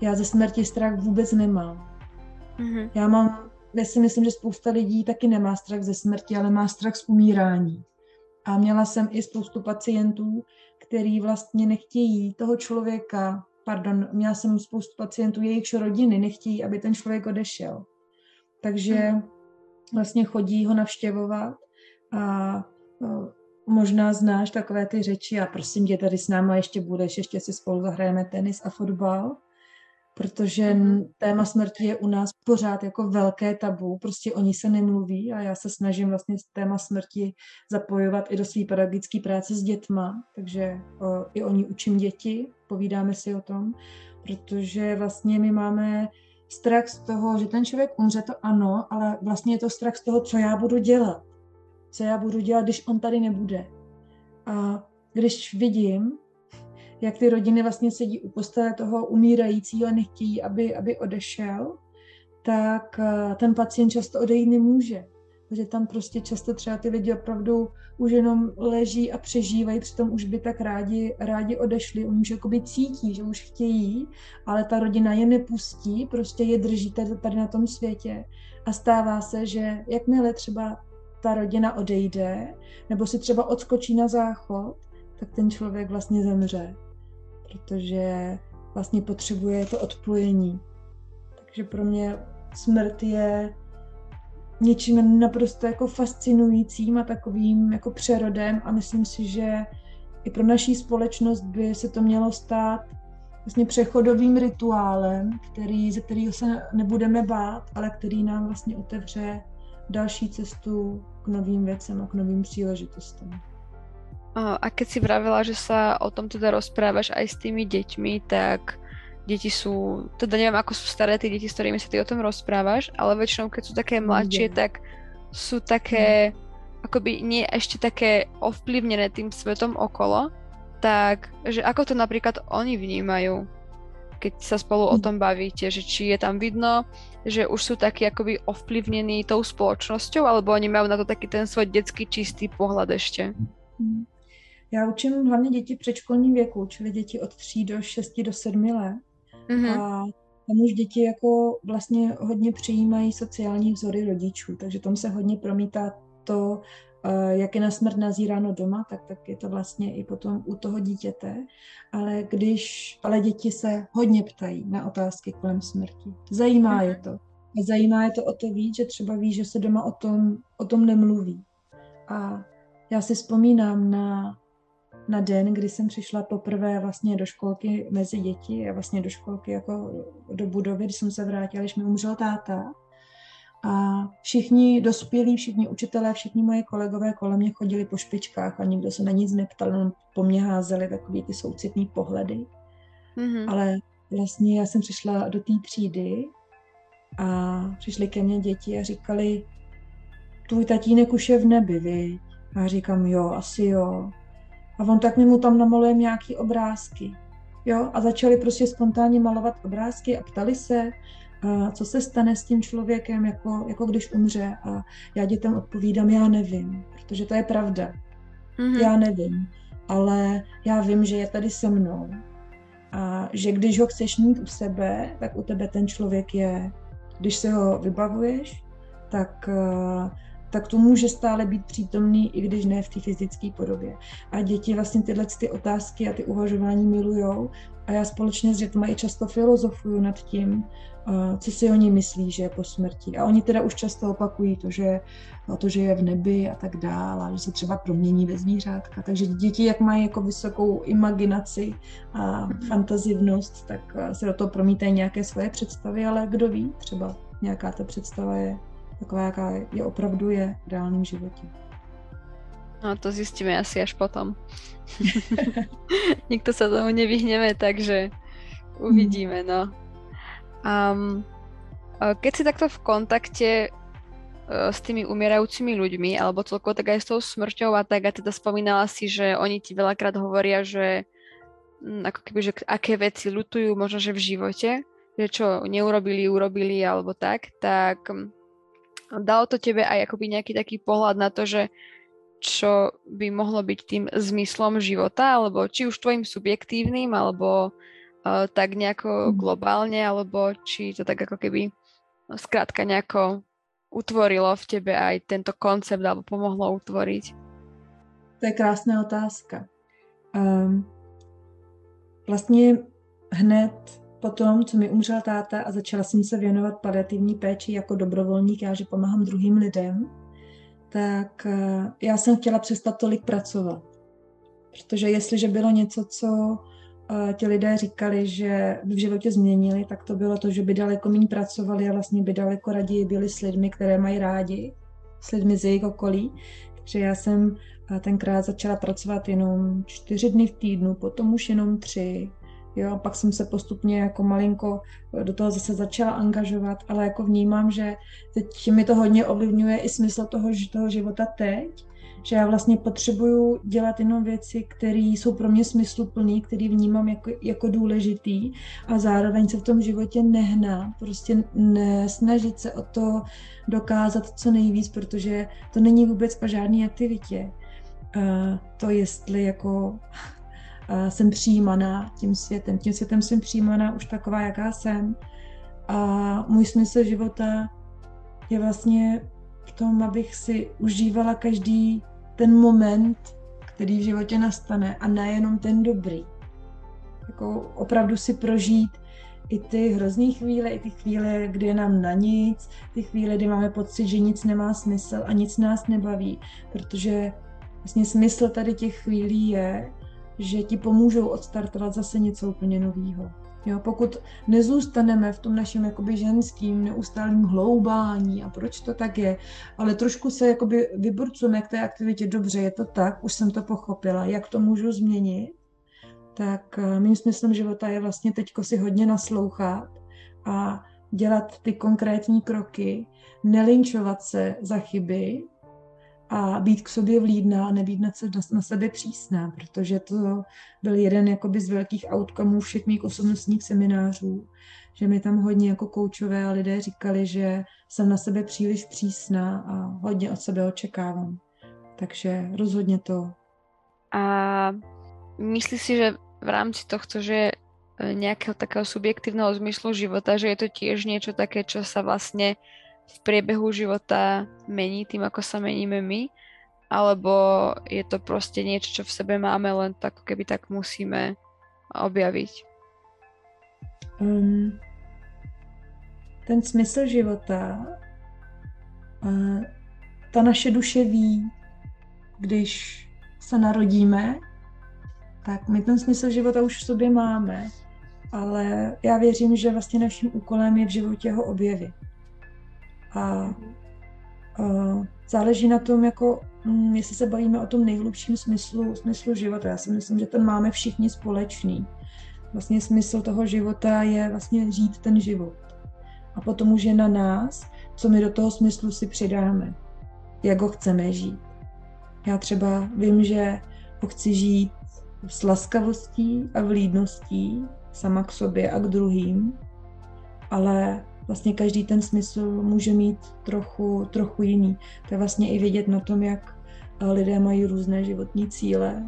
Já ze smrti strach vůbec nemám. Mm-hmm. Já mám, já si myslím, že spousta lidí taky nemá strach ze smrti, ale má strach z umírání. A měla jsem i spoustu pacientů, který vlastně nechtějí toho člověka, pardon, měla jsem spoustu pacientů, jejichž rodiny nechtějí, aby ten člověk odešel. Takže mhm. vlastně chodí ho navštěvovat a možná znáš takové ty řeči a prosím tě, tady s náma ještě budeš, ještě si spolu zahrajeme tenis a fotbal, protože mhm. téma smrti je u nás pořád jako velké tabu, prostě o ní se nemluví a já se snažím vlastně téma smrti zapojovat i do své pedagogické práce s dětma, takže o, i o ní učím děti, povídáme si o tom, protože vlastně my máme strach z toho, že ten člověk umře, to ano, ale vlastně je to strach z toho, co já budu dělat co já budu dělat, když on tady nebude. A když vidím, jak ty rodiny vlastně sedí u postele toho umírajícího a nechtějí, aby, aby odešel, tak eh, ten pacient často odejít nemůže. Protože tam prostě často třeba ty lidi opravdu už jenom leží a přežívají, přitom už by tak rádi, rádi odešli. Oni už jakoby cítí, že už chtějí, ale ta rodina je nepustí, prostě je drží tady, tady na tom světě. A stává se, že jakmile třeba ta rodina odejde, nebo si třeba odskočí na záchod, tak ten člověk vlastně zemře, protože vlastně potřebuje to odpojení. Takže pro mě smrt je něčím naprosto jako fascinujícím a takovým jako přerodem a myslím si, že i pro naší společnost by se to mělo stát vlastně přechodovým rituálem, který, ze kterého se nebudeme bát, ale který nám vlastně otevře další cestu k novým věcem a k novým příležitostem. A keď si vravela, že sa o tom teda rozprávaš aj s tými deťmi, tak deti sú, teda neviem, ako sú staré tie deti, s ktorými sa ty o tom rozprávaš, ale väčšinou, keď sú také mladšie, tak sú také, akoby nie ešte také ovplyvnené tým svetom okolo, tak, že ako to napríklad oni vnímajú keď sa spolu o tom bavíte, že či je tam vidno, že už sú takí akoby ovplyvnení tou spoločnosťou, alebo oni majú na to taký ten svoj detský čistý pohled ještě? Mhm. Já učím hlavně děti v předškolním věku, čili děti od 3 do 6 do 7 let. Mm-hmm. A tam už děti jako vlastně hodně přijímají sociální vzory rodičů, takže tam se hodně promítá to, jak je na smrt nazíráno doma, tak, tak je to vlastně i potom u toho dítěte. Ale když, ale děti se hodně ptají na otázky kolem smrti. Zajímá je to. A zajímá je to o to víc, že třeba ví, že se doma o tom, o tom nemluví. A já si vzpomínám na, na den, kdy jsem přišla poprvé vlastně do školky mezi děti a vlastně do školky jako do budovy, když jsem se vrátila, když mi umřel táta. A všichni dospělí, všichni učitelé, všichni moje kolegové kolem mě chodili po špičkách a nikdo se na nic neptal, jenom po mně házeli takový ty soucitní pohledy. Mm-hmm. Ale vlastně já jsem přišla do té třídy a přišli ke mně děti a říkali, tvůj tatínek už je v nebi, viď? A já říkám, jo, asi jo. A on tak mi mu tam namaluje nějaký obrázky. Jo, a začali prostě spontánně malovat obrázky a ptali se, co se stane s tím člověkem, jako, jako když umře. A já dětem odpovídám, já nevím, protože to je pravda. Mm-hmm. Já nevím, ale já vím, že je tady se mnou. A že když ho chceš mít u sebe, tak u tebe ten člověk je. Když se ho vybavuješ, tak uh, tak to může stále být přítomný, i když ne v té fyzické podobě. A děti vlastně tyhle ty otázky a ty uvažování milujou a já společně s dětmi i často filozofuju nad tím, co si oni myslí, že je po smrti. A oni teda už často opakují to, že, to, že je v nebi a tak dále, že se třeba promění ve zvířátka. Takže děti, jak mají jako vysokou imaginaci a fantazivnost, tak se do toho promítají nějaké svoje představy, ale kdo ví, třeba nějaká ta představa je taková, jaká je opravdu je v reálném životě. No to zjistíme asi až potom. Nikto sa tomu nevyhneme, takže uvidíme, no. Um, keď si takto v kontakte uh, s tými umierajúcimi ľuďmi, alebo celkovo tak aj s tou smrťou a tak, a teda spomínala si, že oni ti veľakrát hovoria, že m, ako keby, že aké veci lutujú možno, že v živote, že čo neurobili, urobili alebo tak, tak dalo to tebe aj akoby nejaký taký pohľad na to, že čo by mohlo byť tým zmyslom života, alebo či už tvojim subjektívnym, alebo uh, tak nejako mhm. globálne, alebo či to tak ako keby no, skrátka nejako utvorilo v tebe aj tento koncept, alebo pomohlo utvoriť? To je krásná otázka. Um, vlastně hned potom, co mi umřel táta a začala jsem se věnovat paliativní péči jako dobrovolník, já že pomáhám druhým lidem, tak eh, já jsem chtěla přestat tolik pracovat. Protože jestliže bylo něco, co eh, ti lidé říkali, že v životě změnili, tak to bylo to, že by daleko méně pracovali a vlastně by daleko raději byli s lidmi, které mají rádi, s lidmi z jejich okolí. Takže já jsem eh, tenkrát začala pracovat jenom čtyři dny v týdnu, potom už jenom tři, Jo, pak jsem se postupně jako malinko do toho zase začala angažovat, ale jako vnímám, že teď mi to hodně ovlivňuje i smysl toho, toho života teď, že já vlastně potřebuju dělat jenom věci, které jsou pro mě smysluplné, které vnímám jako, jako důležitý a zároveň se v tom životě nehná, prostě nesnažit se o to dokázat co nejvíc, protože to není vůbec o žádné aktivitě. Uh, to jestli jako jsem přijímaná tím světem. Tím světem jsem přijímaná už taková, jaká jsem. A můj smysl života je vlastně v tom, abych si užívala každý ten moment, který v životě nastane a nejenom ten dobrý. Jako opravdu si prožít i ty hrozné chvíle, i ty chvíle, kdy je nám na nic, ty chvíle, kdy máme pocit, že nic nemá smysl a nic nás nebaví, protože vlastně smysl tady těch chvílí je, že ti pomůžou odstartovat zase něco úplně nového. Jo, pokud nezůstaneme v tom našem jakoby ženským neustálým hloubání a proč to tak je, ale trošku se jakoby vyburcujeme k té aktivitě, dobře, je to tak, už jsem to pochopila, jak to můžu změnit, tak eh, mým smyslem života je vlastně teďko si hodně naslouchat a dělat ty konkrétní kroky, nelinčovat se za chyby, a být k sobě vlídná a nebýt na, na sebe přísná, protože to byl jeden jakoby z velkých outcomeů všech mých osobnostních seminářů, že mi tam hodně jako koučové a lidé říkali, že jsem na sebe příliš přísná a hodně od sebe očekávám. Takže rozhodně to. A myslíš si, že v rámci tohto, že nejakého takého subjektívneho zmyslu života, že je to tiež niečo také, čo sa vlastne v priebehu života mení tým, ako sa meníme my, alebo je to proste niečo, čo v sebe máme, len tak keby tak musíme objaviť? Um, ten smysl života, uh, ta naše duše ví, když se narodíme, tak my ten smysl života už v sobě máme, ale já věřím, že vlastně naším úkolem je v životě ho objevit. A uh, záleží na tom, jako, um, jestli se bavíme o tom nejhlubším smyslu, smyslu života. Já si myslím, že ten máme všichni společný. Vlastně smysl toho života je vlastně žít ten život. A potom už je na nás, co my do toho smyslu si přidáme, jak ho chceme žít. Já třeba vím, že ho chci žít s laskavostí a vlídností sama k sobě a k druhým, ale vlastně každý ten smysl může mít trochu, trochu jiný. To je vlastně i vidět na tom, jak lidé mají různé životní cíle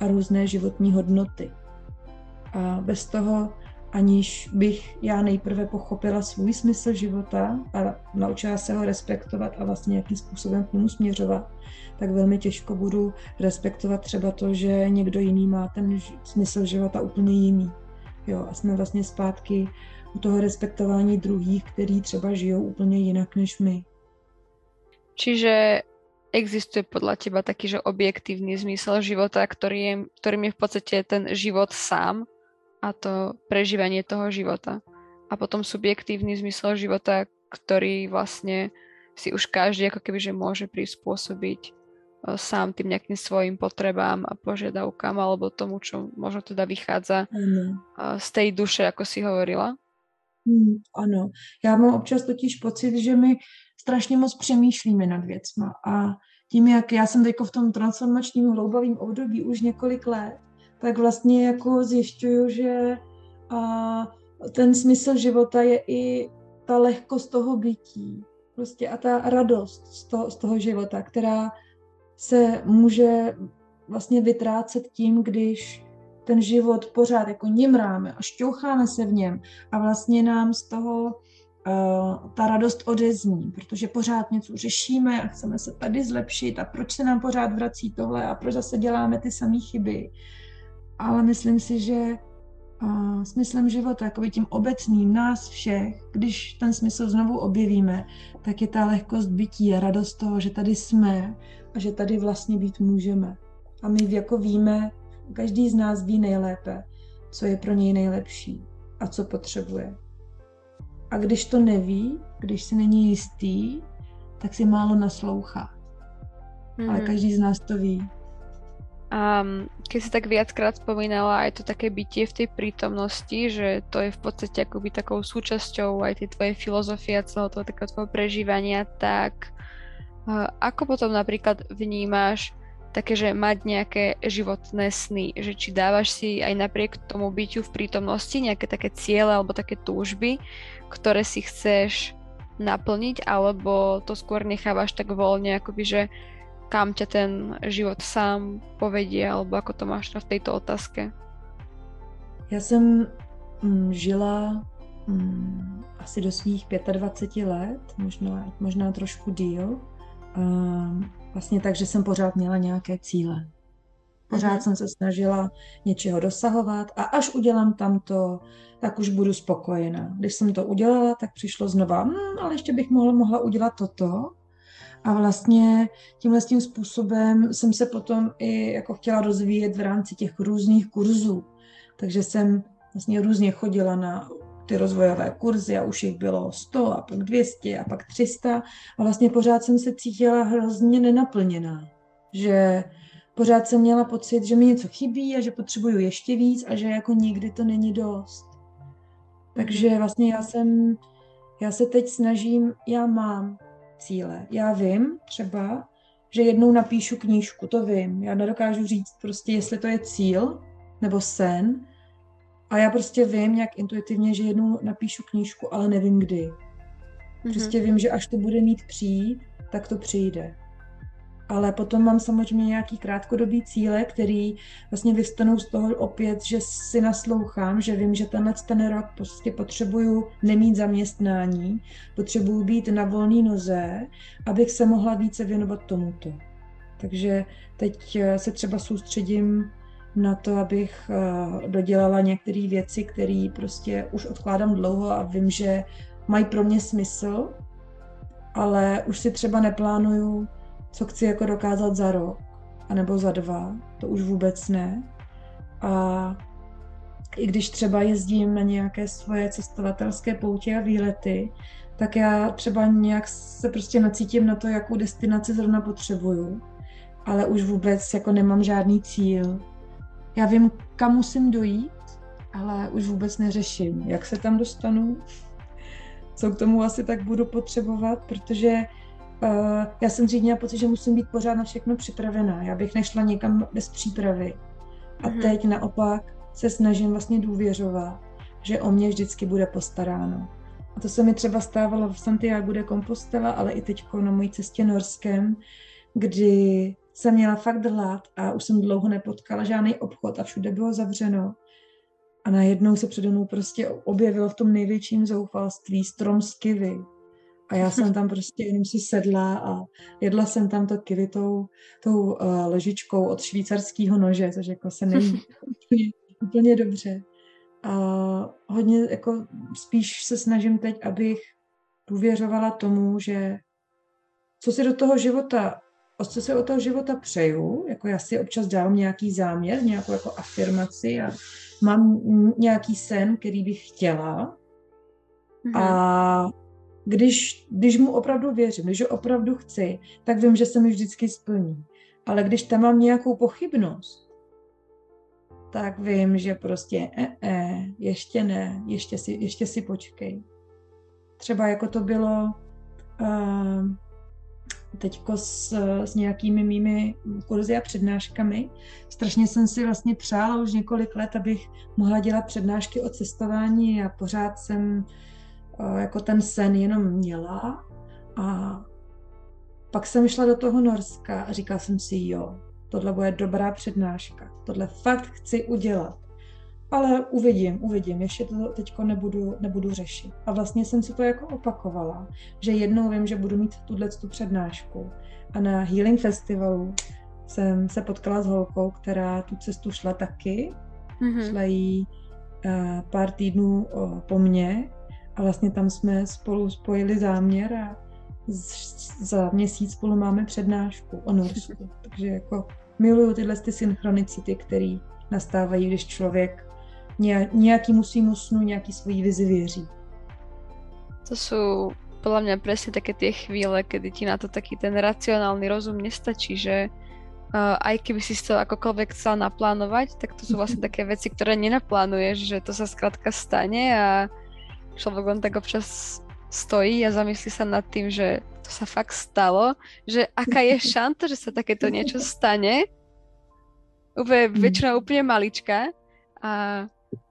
a různé životní hodnoty. A bez toho, aniž bych já nejprve pochopila svůj smysl života a naučila se ho respektovat a vlastně nějakým způsobem k němu směřovat, tak velmi těžko budu respektovat třeba to, že někdo jiný má ten smysl života úplně jiný. Jo, a jsme vlastně zpátky u toho respektování druhých, který třeba žijou úplně jinak než my. Čiže existuje podľa teba taký, že objektívny zmysel života, ktorý je, ktorým je v podstate ten život sám a to prežívanie toho života. A potom subjektívny zmysel života, ktorý vlastne si už každý ako keby, že môže prispôsobiť E, sám tým nejakým svojim potrebám a požiadavkám alebo tomu, čo možno teda vychádza ano. E, z tej duše, ako si hovorila? Hmm, ano, já mám občas totiž pocit, že my strašně moc přemýšlíme nad věcma a tím, jak já jsem teď v tom transformačním hloubavém období už několik let, tak vlastně jako zjišťuju, že a ten smysl života je i ta lehkost toho bytí prostě a ta radost z toho, z toho života, která se může vlastně vytrácet tím, když ten život pořád jako nimráme a šťoucháme se v něm a vlastně nám z toho uh, ta radost odezní, protože pořád něco řešíme a chceme se tady zlepšit a proč se nám pořád vrací tohle a proč zase děláme ty samé chyby. Ale myslím si, že uh, smyslem života, jako tím obecným nás všech, když ten smysl znovu objevíme, tak je ta lehkost bytí a radost toho, že tady jsme a že tady vlastně být můžeme. A my jako víme, každý z nás ví nejlépe, co je pro něj nejlepší a co potřebuje. A když to neví, když si není jistý, tak si málo naslouchá. Mm-hmm. Ale mhm. každý z nás to ví. A keď si tak viackrát spomínala aj to také bytie v tej prítomnosti, že to je v podstate akoby takou súčasťou aj tej tvojej filozofie a celého toho takého tvojho prežívania, tak ako potom napríklad vnímáš také, že mať nejaké životné sny, že či dávaš si aj napriek tomu byťu v prítomnosti nejaké také ciele alebo také túžby, ktoré si chceš naplniť, alebo to skôr nechávaš tak voľne, akoby, že kam ťa ten život sám povedie, alebo ako to máš v tejto otázke? Já jsem mm, žila mm, asi do svých 25 let, možná, možná trošku díl, vlastně tak, že jsem pořád měla nějaké cíle. Pořád mm-hmm. jsem se snažila něčeho dosahovat a až udělám tamto, tak už budu spokojená. Když jsem to udělala, tak přišlo znova, hm, ale ještě bych mohla, mohla udělat toto. A vlastně tímhle tím způsobem jsem se potom i jako chtěla rozvíjet v rámci těch různých kurzů. Takže jsem vlastně různě chodila na ty rozvojové kurzy a už jich bylo 100 a pak 200 a pak 300 a vlastně pořád jsem se cítila hrozně nenaplněná, že pořád jsem měla pocit, že mi něco chybí a že potřebuju ještě víc a že jako nikdy to není dost. Takže vlastně já jsem, já se teď snažím, já mám cíle. Já vím třeba, že jednou napíšu knížku, to vím. Já nedokážu říct prostě, jestli to je cíl nebo sen, a já prostě vím nějak intuitivně, že jednou napíšu knížku, ale nevím kdy. Mhm. Prostě mm-hmm. vím, že až to bude mít přijít, tak to přijde. Ale potom mám samozřejmě nějaký krátkodobý cíle, který vlastně vystanou z toho opět, že si naslouchám, že vím, že tenhle ten rok prostě potřebuju nemít zaměstnání, potřebuju být na volné noze, abych se mohla více věnovat tomuto. Takže teď se třeba soustředím na to, abych eh, dodělala některé věci, které prostě už odkládám dlouho a vím, že mají pro mě smysl, ale už si třeba neplánuju, co chci jako dokázat za rok, anebo za dva, to už vůbec ne. A i když třeba jezdím na nějaké svoje cestovatelské poutě a výlety, tak já třeba nějak se prostě nacítím na to, jakou destinaci zrovna potřebuju, ale už vůbec jako nemám žádný cíl. Já vím, kam musím dojít, ale už vůbec neřeším, jak se tam dostanu, co k tomu asi tak budu potřebovat, protože uh, já jsem dřív měla pocit, že musím být pořád na všechno připravená. Já bych nešla někam bez přípravy. A mm-hmm. teď naopak se snažím vlastně důvěřovat, že o mě vždycky bude postaráno. A to se mi třeba stávalo v Santiago de Compostela, ale i teď na mojí cestě Norskem, kdy jsem měla fakt hlad a už jsem dlouho nepotkala žádný obchod a všude bylo zavřeno. A najednou se přede mnou prostě objevil v tom největším zoufalství strom z kivy. A já jsem tam prostě jenom si sedla a jedla jsem tam to kivy tou, tou uh, ležičkou od švýcarského nože, což jako se neví úplně, úplně dobře. A hodně jako spíš se snažím teď, abych důvěřovala tomu, že co si do toho života, co si od toho života přeju, jako já si občas dávám nějaký záměr, nějakou jako afirmaci a mám nějaký sen, který bych chtěla mm-hmm. a když, když mu opravdu věřím, když ho opravdu chci, tak vím, že se mi vždycky splní. Ale když tam mám nějakou pochybnost, tak vím, že prostě e, e, ještě ne, ještě si, ještě si počkej. Třeba jako to bylo uh, teďko s, s nějakými mými kurzy a přednáškami. Strašně jsem si vlastně přála už několik let, abych mohla dělat přednášky o cestování a pořád jsem uh, jako ten sen jenom měla. A pak jsem šla do toho Norska a říkala jsem si, jo, tohle bude dobrá přednáška, tohle fakt chci udělat. Ale uvidím, uvidím, ještě to teď nebudu, nebudu řešit. A vlastně jsem si to jako opakovala, že jednou vím, že budu mít tuhle tu přednášku. A na Healing Festivalu jsem se potkala s holkou, která tu cestu šla taky. Mm-hmm. Šla jí uh, pár týdnů uh, po mně a vlastně tam jsme spolu spojili záměr a z, za měsíc spolu máme přednášku o Norsku. Takže jako miluju tyhle ty synchronicity, které nastávají, když člověk nějakýmu svýmu snu, nějaký svojí vizi věří. To sú podľa mňa presne také tie chvíle, kedy ti na to taký ten racionálny rozum nestačí, že uh, aj keby si to akokoľvek chcel naplánovať, tak to sú vlastne také veci, ktoré nenaplánuješ, že to sa skrátka stane a človek len tak občas stojí a zamyslí sa nad tým, že to sa fakt stalo, že aká je šanta, že sa takéto niečo stane. Úplne, väčšinou úplne malička a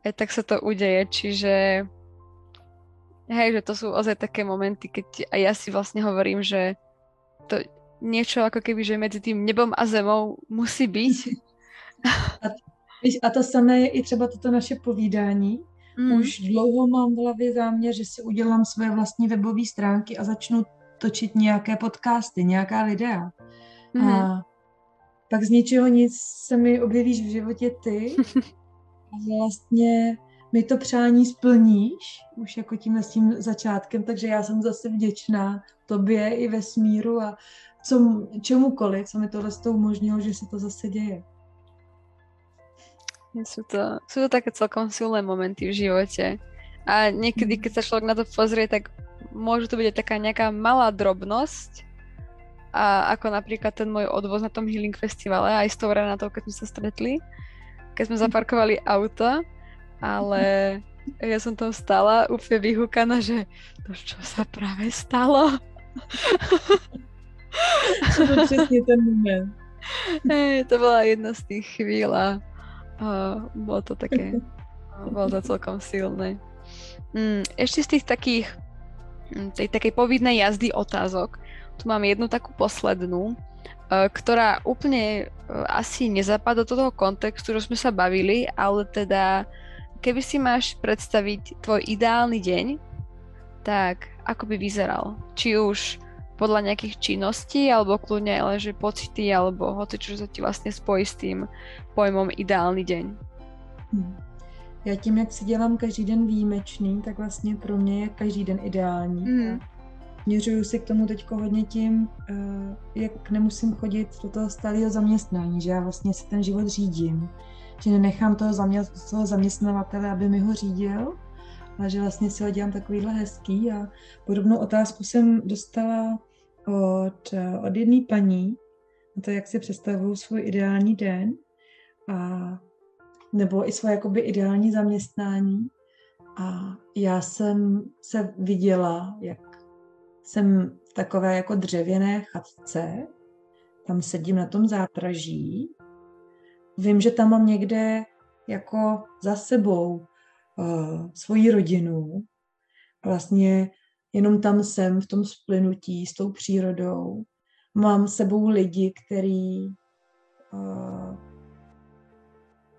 aj tak sa to udeje, čiže hej, že to sú ozaj také momenty, keď aj ja si vlastne hovorím, že to niečo ako keby, že medzi tým nebom a zemou musí byť. A, a to samé je i třeba toto naše povídání, Mm. Už dlouho mám v hlavě záměr, že si udělám své vlastní webové stránky a začnu točit nějaké podcasty, nějaká videa. Mm. A pak z ničeho nic se mi objevíš v životě ty a vlastně mi to přání splníš, už jako tím s tím začátkem, takže já jsem zase vděčná tobě i vesmíru a co, čemukoliv, co mi tohle s tou umožnilo, že se to zase děje. Sú to, sú to také celkom silné momenty v živote. A niekedy, keď sa človek na to pozrie, tak môže to byť taká nejaká malá drobnosť, a ako napríklad ten môj odvoz na tom Healing Festivale, aj s tou Renatou, keď sme sa stretli, keď sme zaparkovali auto, ale ja som tam stala úplne vyhúkaná, že to čo sa práve stalo. to přesně ten moment. Hey, to bola jedna z tých chvíľ a Uh, bolo to také, bolo to celkom silné. Mm, ešte z tých takých, mm, tej takej povidnej jazdy otázok, tu mám jednu takú poslednú, ktorá úplne uh, asi nezapadá do toho kontextu, že sme sa bavili, ale teda keby si máš predstaviť tvoj ideálny deň, tak ako by vyzeral? Či už podľa nejakých činností, alebo kľudne ale že pocity, alebo hoci čo sa ti vlastne spojí s tým pojmom ideální den? Hmm. Já tím, jak si dělám každý den výjimečný, tak vlastně pro mě je každý den ideální. Hmm. Měřuju si k tomu teď hodně tím, eh, jak nemusím chodit do toho stálého zaměstnání, že já vlastně si ten život řídím. že nenechám toho, zamě- toho zaměstnavatele, aby mi ho řídil, ale že vlastně si ho dělám takovýhle hezký a podobnou otázku jsem dostala od, od jedné paní, na to, jak si představuju svůj ideální den a nebo i svoje jakoby ideální zaměstnání. A já jsem se viděla, jak jsem v takové jako dřevěné chatce, tam sedím na tom zápraží. Vím, že tam mám někde jako za sebou uh, svoji rodinu. Vlastně jenom tam jsem v tom splynutí s tou přírodou. Mám sebou lidi, který, uh,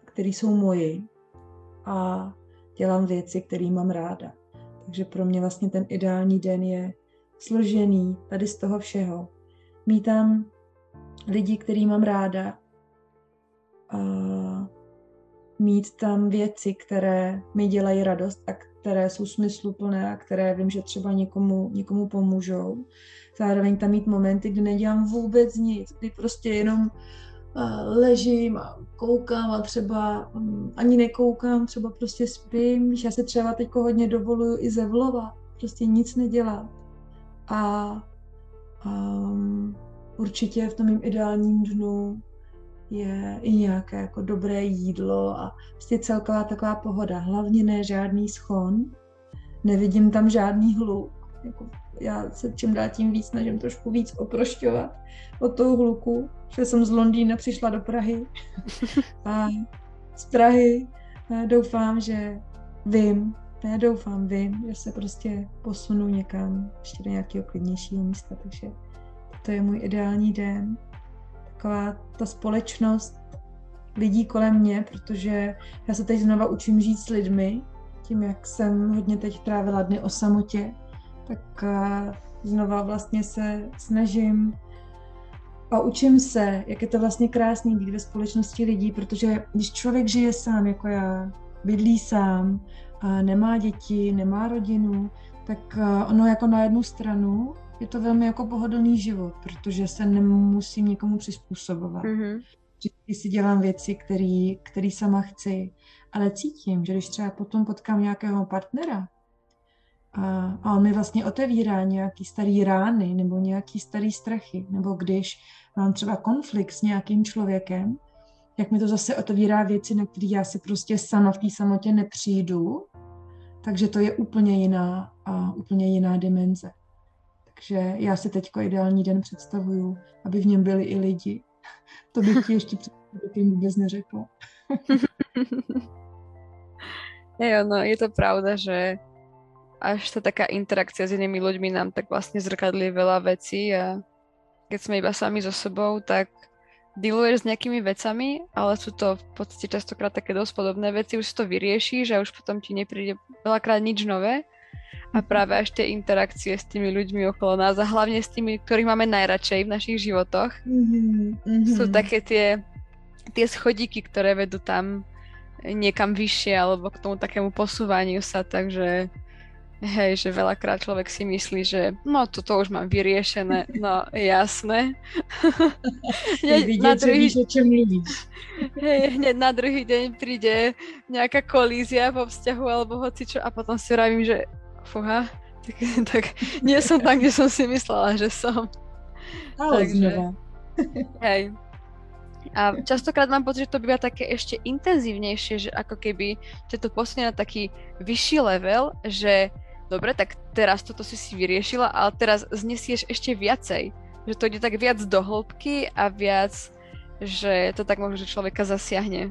který jsou moji a dělám věci, které mám ráda. Takže pro mě vlastně ten ideální den je složený tady z toho všeho. Mít tam lidi, který mám ráda a mít tam věci, které mi dělají radost a které jsou smysluplné a které vím, že třeba někomu, někomu pomůžou. Zároveň tam mít momenty, kdy nedělám vůbec nic, kdy prostě jenom ležím a koukám a třeba um, ani nekoukám, třeba prostě spím, já se třeba teď hodně dovoluju i ze vlova, prostě nic nedělat. A um, určitě v tom mým ideálním dnu je i nějaké jako dobré jídlo a prostě celková taková pohoda. Hlavně ne žádný schon, nevidím tam žádný hluk. Jako já se čím dál tím víc snažím trošku víc oprošťovat od toho hluku, že jsem z Londýna přišla do Prahy a z Prahy doufám, že vím, ne doufám, vím, že se prostě posunu někam ještě do nějakého klidnějšího místa, takže to je můj ideální den. Taková ta společnost lidí kolem mě, protože já se teď znova učím žít s lidmi, tím, jak jsem hodně teď trávila dny o samotě, tak znova vlastně se snažím a učím se, jak je to vlastně krásný být ve společnosti lidí, protože když člověk žije sám, jako já, bydlí sám, a nemá děti, nemá rodinu, tak ono jako na jednu stranu je to velmi jako pohodlný život, protože se nemusím nikomu přizpůsobovat. Mm-hmm. Vždycky si dělám věci, které sama chci, ale cítím, že když třeba potom potkám nějakého partnera, a, a on mi vlastně otevírá nějaký starý rány nebo nějaký starý strachy, nebo když mám třeba konflikt s nějakým člověkem, jak mi to zase otevírá věci, na které já si prostě sama v té samotě nepřijdu, takže to je úplně jiná a úplně jiná dimenze. Takže já si teďko ideální den představuju, aby v něm byli i lidi. To bych ti ještě předtím vůbec neřekla. Jo, no je to pravda, že až ta taká interakcia s inými ľuďmi nám tak vlastne zrkadlí veľa vecí a keď sme iba sami so sebou, tak dealuješ s nejakými vecami, ale sú to v podstate častokrát také dosť podobné veci, už si to vyriešíš a už potom ti nepríde veľakrát nič nové. A práve až tie interakcie s tými ľuďmi okolo nás a hlavne s tými, ktorých máme najradšej v našich životoch, mm-hmm. sú také tie, tie schodíky, ktoré vedú tam niekam vyššie alebo k tomu takému posúvaniu sa, takže Hej, že veľakrát človek si myslí, že no toto už mám vyriešené, no jasné. hneď Vidieť, na druhý... že o čem Hej, hneď na druhý deň príde nejaká kolízia vo vzťahu alebo hocičo a potom si vravím, že fuha, tak, tak nie som tam, kde som si myslela, že som. Ale Takže, hej. A častokrát mám pocit, že to býva také ešte intenzívnejšie, že ako keby ťa to posunie na taký vyšší level, že dobre, tak teraz toto si si vyriešila, ale teraz znesieš ešte viacej. Že to ide tak viac do hĺbky a viac, že to tak možno, že človeka zasiahne.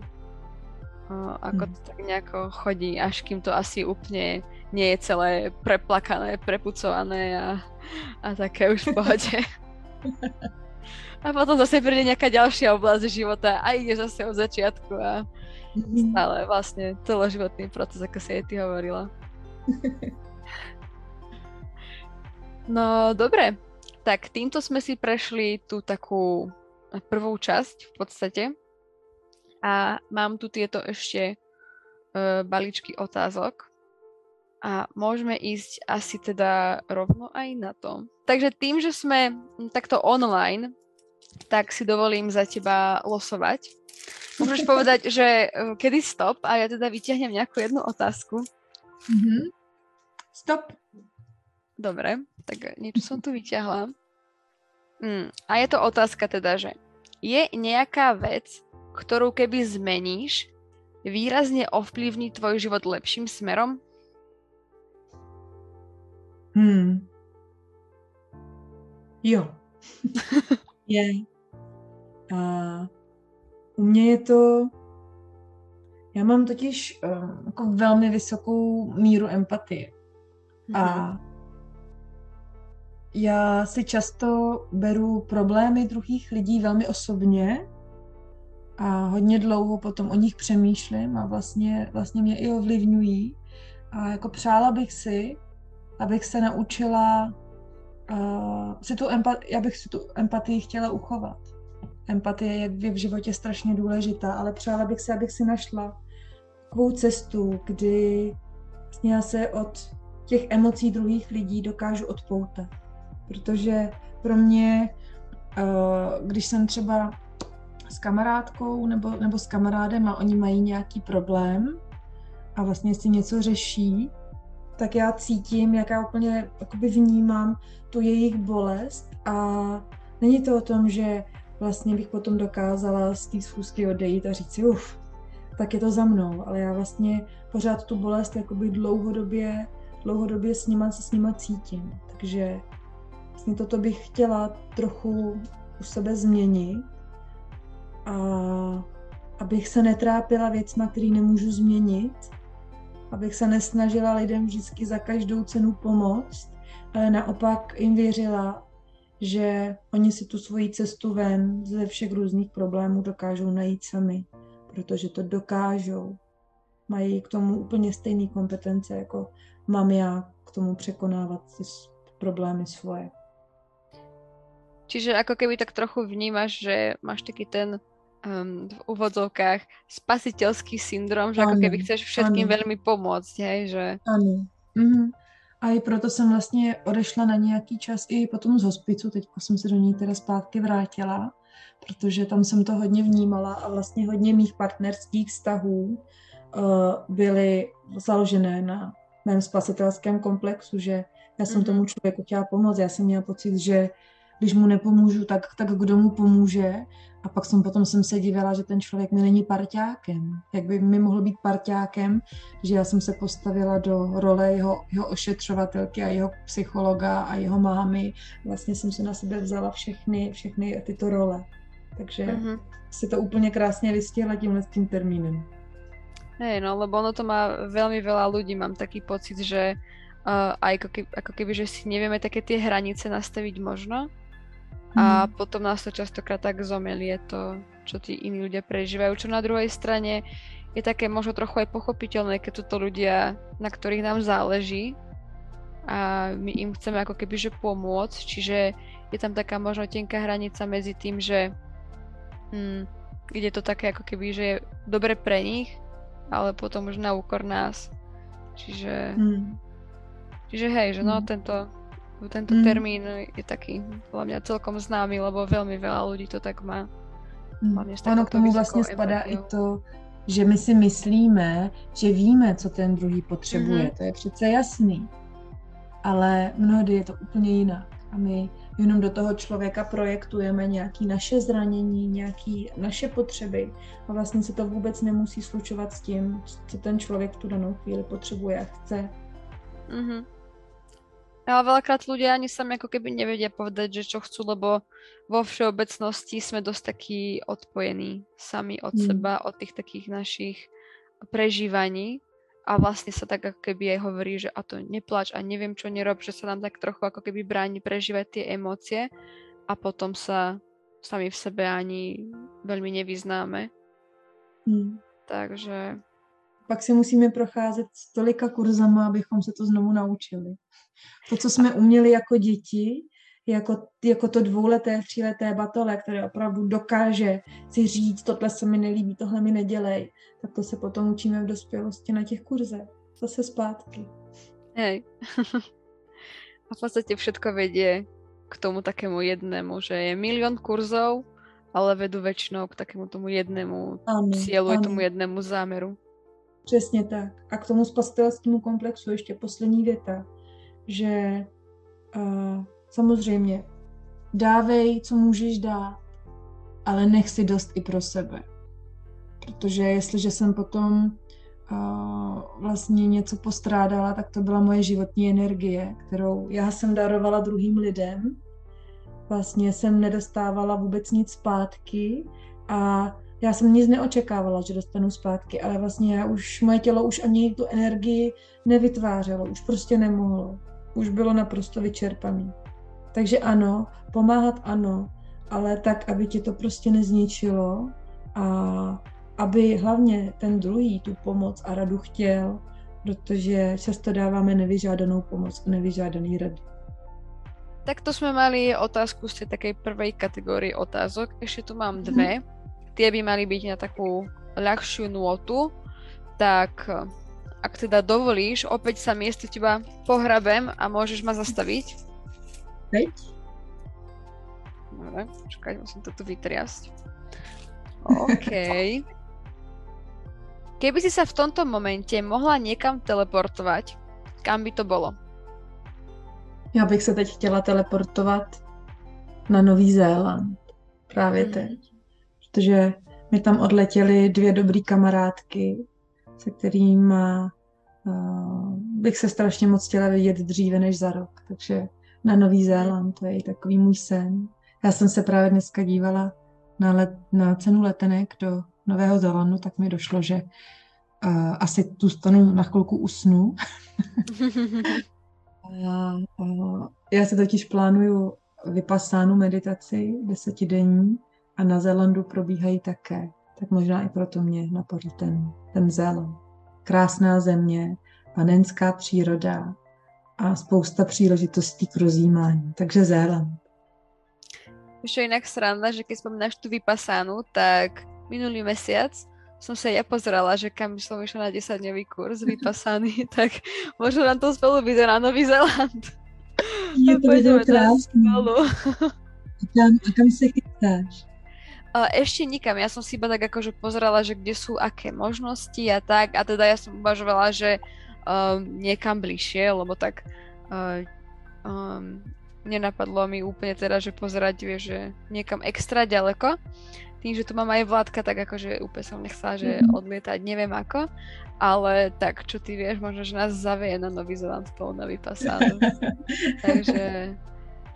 O, ako to tak nejako chodí, až kým to asi úplne nie je celé preplakané, prepucované a, a také už v pohode. A potom zase príde nejaká ďalšia oblasť života a ideš zase od začiatku a mhm. stále vlastne celoživotný proces, ako si aj ty hovorila. No dobre, tak týmto sme si prešli tú takú prvú časť v podstate. A mám tu tieto ešte uh, balíčky otázok. A môžeme ísť asi teda rovno aj na to. Takže tým, že sme takto online, tak si dovolím za teba losovať. Môžeš povedať, že eh, kedy stop a ja teda vyťahnem nejakú jednu otázku. Mm-hmm. Stop. Dobre, tak niečo som tu vyťahla. Mm, a je to otázka teda, že je nejaká vec, ktorú keby zmeníš, výrazne ovplyvní tvoj život lepším smerom? Hmm. Jo. je. A u mě je to... Já mám totiž uh, jako velmi vysokou míru empatie. Mm-hmm. A mhm. já si často beru problémy druhých lidí velmi osobně a hodně dlouho potom o nich přemýšlím a vlastně, vlastně mě i ovlivňují. A jako přála bych si, abych se naučila uh, si tu empat- já bych si tu empatii chtěla uchovat. Empatie je v životě strašně důležitá, ale přála bych se, abych si našla takovou cestu, kdy vlastně já se od těch emocí druhých lidí dokážu odpoutat. Protože pro mě, uh, když jsem třeba s kamarádkou nebo, nebo s kamarádem a oni mají nějaký problém a vlastně si něco řeší, tak já cítím, jak já úplně vnímám tu jejich bolest a není to o tom, že vlastně bych potom dokázala z té schůzky odejít a říct si, uf, tak je to za mnou, ale já vlastně pořád tu bolest jakoby dlouhodobě, dlouhodobě s nima, se s nima cítím. Takže vlastně toto bych chtěla trochu u sebe změnit a abych se netrápila věcma, které nemůžu změnit, abych se nesnažila lidem vždycky za každou cenu pomoct, ale naopak jim věřila, že oni si tu svoji cestu ven ze všech různých problémů dokážou najít sami, protože to dokážou. Mají k tomu úplně stejné kompetence, jako mám já k tomu překonávat ty problémy svoje. Čiže jako keby tak trochu vnímáš, že máš taky ten um, v úvodzovkách spasiteľský syndrom, že ano, ako keby chceš všetkým ano. veľmi pomôcť, hej, že... Ano. Mhm. A i proto jsem vlastně odešla na nějaký čas i potom z hospicu, teď jsem se do ní teda zpátky vrátila, protože tam jsem to hodně vnímala a vlastně hodně mých partnerských vztahů uh, byly založené na mém spasitelském komplexu, že já jsem mm-hmm. tomu člověku chtěla pomoct, já jsem měla pocit, že když mu nepomůžu, tak, tak kdo mu pomůže. A pak jsem potom jsem se divila, že ten člověk mi není parťákem. Jak by mi mohl být parťákem, že já jsem se postavila do role jeho, jeho ošetřovatelky a jeho psychologa a jeho mámy. Vlastně jsem se na sebe vzala všechny, všechny tyto role. Takže mm-hmm. si to úplně krásně vystihla tímhle tím termínem. Hej, no, lebo ono to má veľmi veľa ľudí, mám taký pocit, že uh, aj ako keby, ako keby, že si nevieme také tie hranice nastaviť možno. A mm. potom nás to častokrát tak zomelie to, čo tí iní ľudia prežívajú, čo na druhej strane je také možno trochu aj pochopiteľné, keď sú to ľudia, na ktorých nám záleží a my im chceme ako keby že pomôcť, čiže je tam taká možno tenká hranica medzi tým, že hm, ide to také ako keby, že je dobre pre nich, ale potom už na úkor nás. Čiže, mm. čiže hej, že no mm. tento tento mm. termín je taký podľa mňa celkom známy, lebo veľmi veľa ľudí to tak má. Mm. Ono k tomu vlastně spadá i to, že my si myslíme, že víme, co ten druhý potřebuje. Mm-hmm. To je přece jasný. Ale mnohdy je to úplně jinak. A my jenom do toho člověka projektujeme nějaké naše zranění, nějaké naše potřeby a vlastně se to vůbec nemusí slučovat s tím, co ten člověk v tu danou chvíli potřebuje a chce. Mm-hmm. Ale veľakrát ľudia ani sami ako keby nevedia povedať, že čo chcú, lebo vo všeobecnosti sme dosť takí odpojení sami od mm. seba, od tých takých našich prežívaní a vlastne sa tak ako keby aj hovorí, že a to neplač a neviem čo nerob, že sa nám tak trochu ako keby bráni prežívať tie emócie a potom sa sami v sebe ani veľmi nevyznáme. Mm. Takže pak si musíme procházet tolika kurzama, abychom se to znovu naučili. To, co jsme uměli jako děti, jako, jako to dvouleté, tříleté batole, které opravdu dokáže si říct, tohle se mi nelíbí, tohle mi nedělej, tak to se potom učíme v dospělosti na těch kurzech. Zase zpátky. Hej. A v podstate všetko vedie k tomu takému jednému, že je milión kurzov, ale vedú väčšinou k takému tomu jednému ano, cílu, ano. tomu jednému zámeru. Přesně tak. A k tomu spasitelskému komplexu ještě poslední věta, že uh, samozřejmě dávej, co můžeš dát, ale nech si dost i pro sebe. Protože jestliže jsem potom uh, vlastně něco postrádala, tak to byla moje životní energie, kterou já jsem darovala druhým lidem. Vlastně jsem nedostávala vůbec nic zpátky a já jsem nic neočekávala, že dostanu zpátky, ale vlastně já už, moje tělo už ani tu energii nevytvářelo, už prostě nemohlo. Už bylo naprosto vyčerpaný. Takže ano, pomáhat ano, ale tak, aby tě to prostě nezničilo a aby hlavně ten druhý tu pomoc a radu chtěl, protože často dáváme nevyžádanou pomoc a nevyžádaný rady. Tak to jsme mali otázku z té také prvej kategorii otázok. Ještě tu mám dve. Mm. Tie by mali byť na takú ľahšiu nôtu. Tak ak teda dovolíš, opäť sa miesto teba pohrabem a môžeš ma zastaviť. Hej. Dobre, čakaj, musím to tu vytriasť. OK. Keby si sa v tomto momente mohla někam teleportovat, kam by to bylo? Já bych se teď chtěla teleportovat na Nový Zéland. Právě mm. teď. Protože mi tam odletěly dvě dobrý kamarádky, se kterými uh, bych se strašně moc chtěla vidět dříve než za rok. Takže na Nový Zéland, to je takový můj sen. Já jsem se právě dneska dívala na, let, na cenu letenek do Nového Zélandu, tak mi došlo, že uh, asi tu stanu na chvilku usnu. a, uh, já se totiž plánuju vypasánu meditaci desetidenní a na Zélandu probíhají také. Tak možná i proto mě napadl ten, ten Zéland. Krásná země, panenská příroda a spousta příležitostí k rozjímání. Takže Zéland. Už je jinak sranda, že když spomínáš tu vypasánu, tak minulý mesiac som sa ja pozerala, že kam som išla na 10-dňový kurz vypasaný, tak možno nám to spolu vyjde na Nový Zeland. Je to video krásne. A kam, a kam sa chytáš? Uh, ešte nikam, ja som si iba tak akože pozerala, že kde sú aké možnosti a tak, a teda ja som uvažovala, že uh, niekam bližšie, lebo tak uh, um, nenapadlo mi úplne teda, že pozerať, vieš, že niekam extra ďaleko. Tým, že tu mám aj vládka, tak akože úplne som nechcela, že mhm. odlietať, neviem ako. Ale tak, čo ty vieš, možno, že nás zavie na Nový Zeland spolu na vypasánu. takže,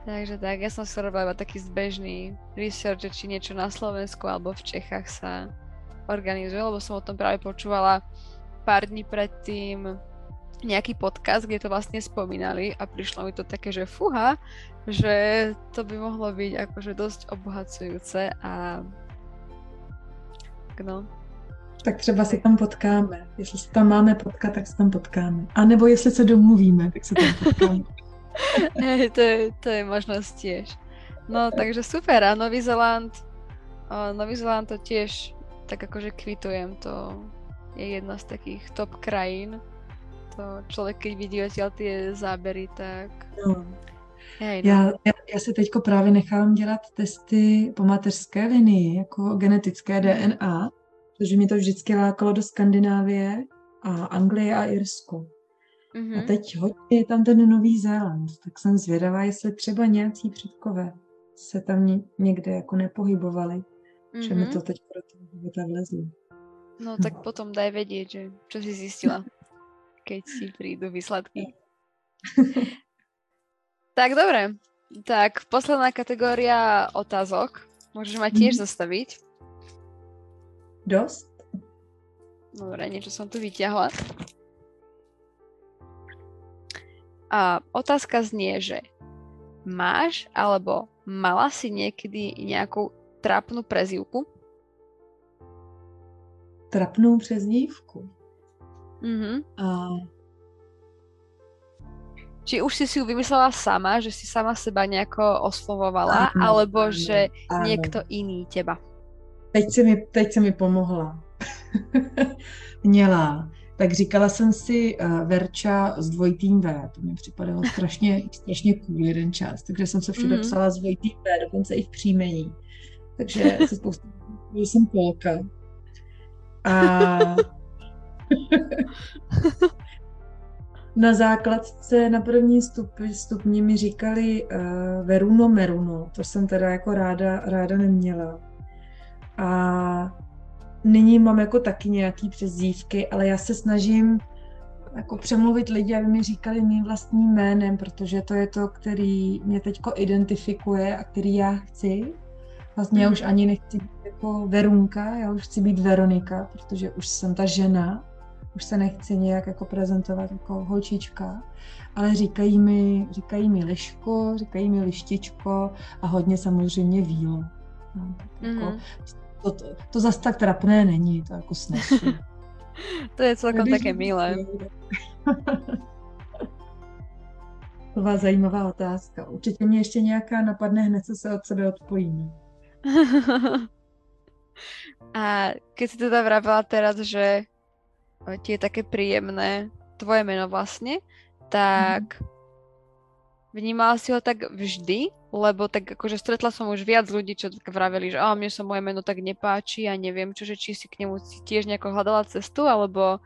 takže tak, ja som si robila iba taký zbežný research, či niečo na Slovensku alebo v Čechách sa organizuje, lebo som o tom práve počúvala pár dní predtým nejaký podcast, kde to vlastne spomínali a prišlo mi to také, že fuha, že to by mohlo byť akože dosť obohacujúce a no. Tak třeba se tam potkáme. Jestli se tam máme potkat, tak se tam potkáme. A nebo jestli se domluvíme, tak se tam potkáme. hey, to, je, to je možnosť tiež. No, takže super. A Nový Zeland, Nový Zeland to tiež tak akože kvitujem. To je jedna z takých top krajín, to člověk, když vidí odtiaľ ty zábery, tak... No. Hej, no. já, já, já se teďko právě nechám dělat testy po mateřské linii, jako genetické DNA, protože mě to vždycky lákalo do Skandinávie a Anglie a Irsku. Mm-hmm. A teď hodně je tam ten Nový Zéland, tak jsem zvědavá, jestli třeba nějací předkové se tam někde jako nepohybovali, mm-hmm. že mi mhm. to teď pro toho vlezlo. No tak potom daj vědět, že čo si zjistila. keď si prídu výsledky. tak dobre, tak posledná kategória otázok. Môžeš ma tiež mm. zastaviť. Dost? Dobre, niečo som tu vyťahla. A otázka znie, že máš alebo mala si niekedy nejakú trapnú prezývku? Trapnou přezdívku? Mm-hmm. A... Či už si si ju vymyslela sama, že si sama seba nejako oslovovala, áno, alebo áno, že áno. niekto iný teba? Teď si mi, teď si mi pomohla. Měla. tak říkala jsem si uh, Verča s dvojitým V. To mi připadalo strašně, strašně cool jeden čas. Takže jsem se všude mm. psala s dvojitým V, dokonce i v příjmení. Takže se spoustu jsem Polka. A na základce na první stupni, stupni mi říkali uh, Veruno Meruno, to jsem teda jako ráda, ráda neměla. A nyní mám jako taky nějaký přezdívky, ale já se snažím jako přemluvit lidi, aby mi říkali mým vlastním jménem, protože to je to, který mě teďko identifikuje a který já chci. Vlastně já už ani nechci být jako Verunka, já už chci být Veronika, protože už jsem ta žena, už se nechci nějak jako prezentovat jako holčička, ale říkají mi, říkají mi Liško, říkají mi Lištičko a hodně samozřejmě Vílo. No, jako, mm-hmm. to, to, to zase tak trapné není, to jako snesu. to je celkom Když také milé. Taková zajímavá otázka. Určitě mě ještě nějaká napadne, hned se od sebe odpojíme. A keď si teda vravila teraz, že ti je také príjemné tvoje meno vlastne, tak mm. vnímala si ho tak vždy? Lebo tak akože stretla som už viac ľudí, čo tak vraveli, že mne sa moje meno tak nepáči a neviem čo, že či si k nemu tiež nejako hľadala cestu, alebo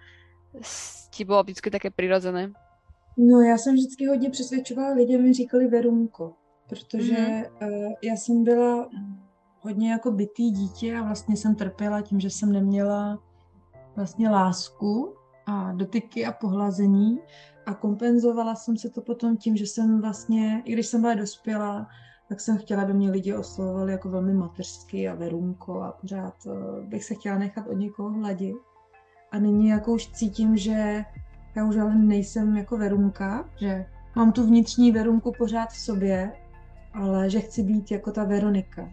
ti bylo vždycky také přirozené? No já jsem vždycky hodně přesvědčovala lidi, mi říkali Verunko, protože mm-hmm. uh, já jsem byla hodně jako bytý dítě a vlastně jsem trpěla tím, že jsem neměla vlastně lásku a dotyky a pohlazení a kompenzovala jsem se to potom tím, že jsem vlastně, i když jsem byla dospělá, tak jsem chtěla, aby mě lidi oslovovali jako velmi mateřsky a verunko a pořád eh, bych se chtěla nechat od někoho hladit. A nyní jako už cítím, že já už ale nejsem jako verunka, že mám tu vnitřní verunku pořád v sobě, ale že chci být jako ta Veronika.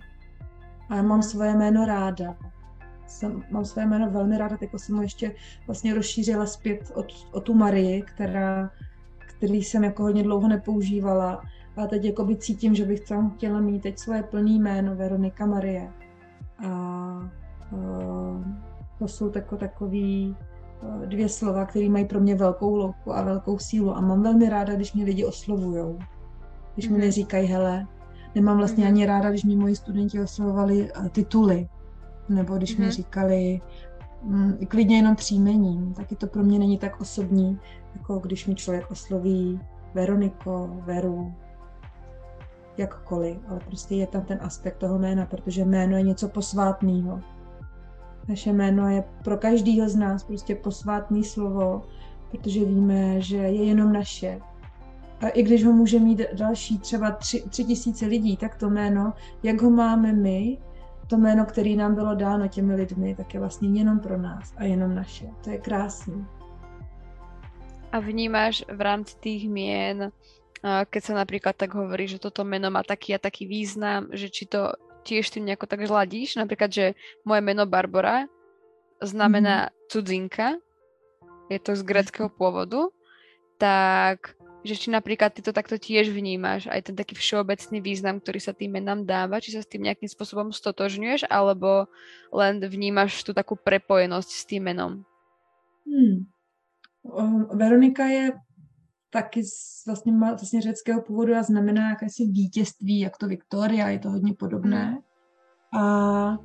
A já mám svoje jméno ráda. Jsem, mám své jméno velmi ráda, tak jsem ho ještě vlastně rozšířila zpět od, od tu Marii, která, který jsem jako hodně dlouho nepoužívala. A teď jakoby cítím, že bych tam chtěla mít teď svoje plné jméno, Veronika Marie. A, a to jsou tako, takový dvě slova, které mají pro mě velkou louku a velkou sílu. A mám velmi ráda, když mě lidi oslovujou. Když mm-hmm. mi mhm. neříkají, hele, Nemám vlastně mm-hmm. ani ráda, když mi moji studenti oslovovali eh, tituly, nebo když mm-hmm. mi mhm. říkali mm, klidně jenom příjmením, taky to pro mě není tak osobní, jako když mi člověk osloví Veroniko, Veru, jakkoliv, ale prostě je tam ten aspekt toho jména, protože jméno je něco posvátného. Naše jméno je pro každého z nás prostě posvátný slovo, protože víme, že je jenom naše, a i když ho může mít další třeba tři, tři tisíce lidí, tak to jméno, jak ho máme my, to jméno, které nám bylo dáno těmi lidmi, tak je vlastně jenom pro nás a jenom naše. To je krásný. A vnímáš v rámci tých mien, keď sa napríklad tak hovorí, že toto meno má taký a taký význam, že či to tiež tým nejako tak zladíš? Napríklad, že moje meno Barbara znamená mm. cudzinka, je to z greckého pôvodu, tak že či napríklad ty to takto tiež vnímaš, aj ten taký všeobecný význam, ktorý sa tým menám dáva, či sa s tým nejakým spôsobom stotožňuješ, alebo len vnímaš tu takú prepojenosť s tým menom? Hmm. Veronika je taky z vlastně, vlastně řeckého původu a znamená jakési vítězství, jak to Viktoria, je to hodně podobné. Hmm. A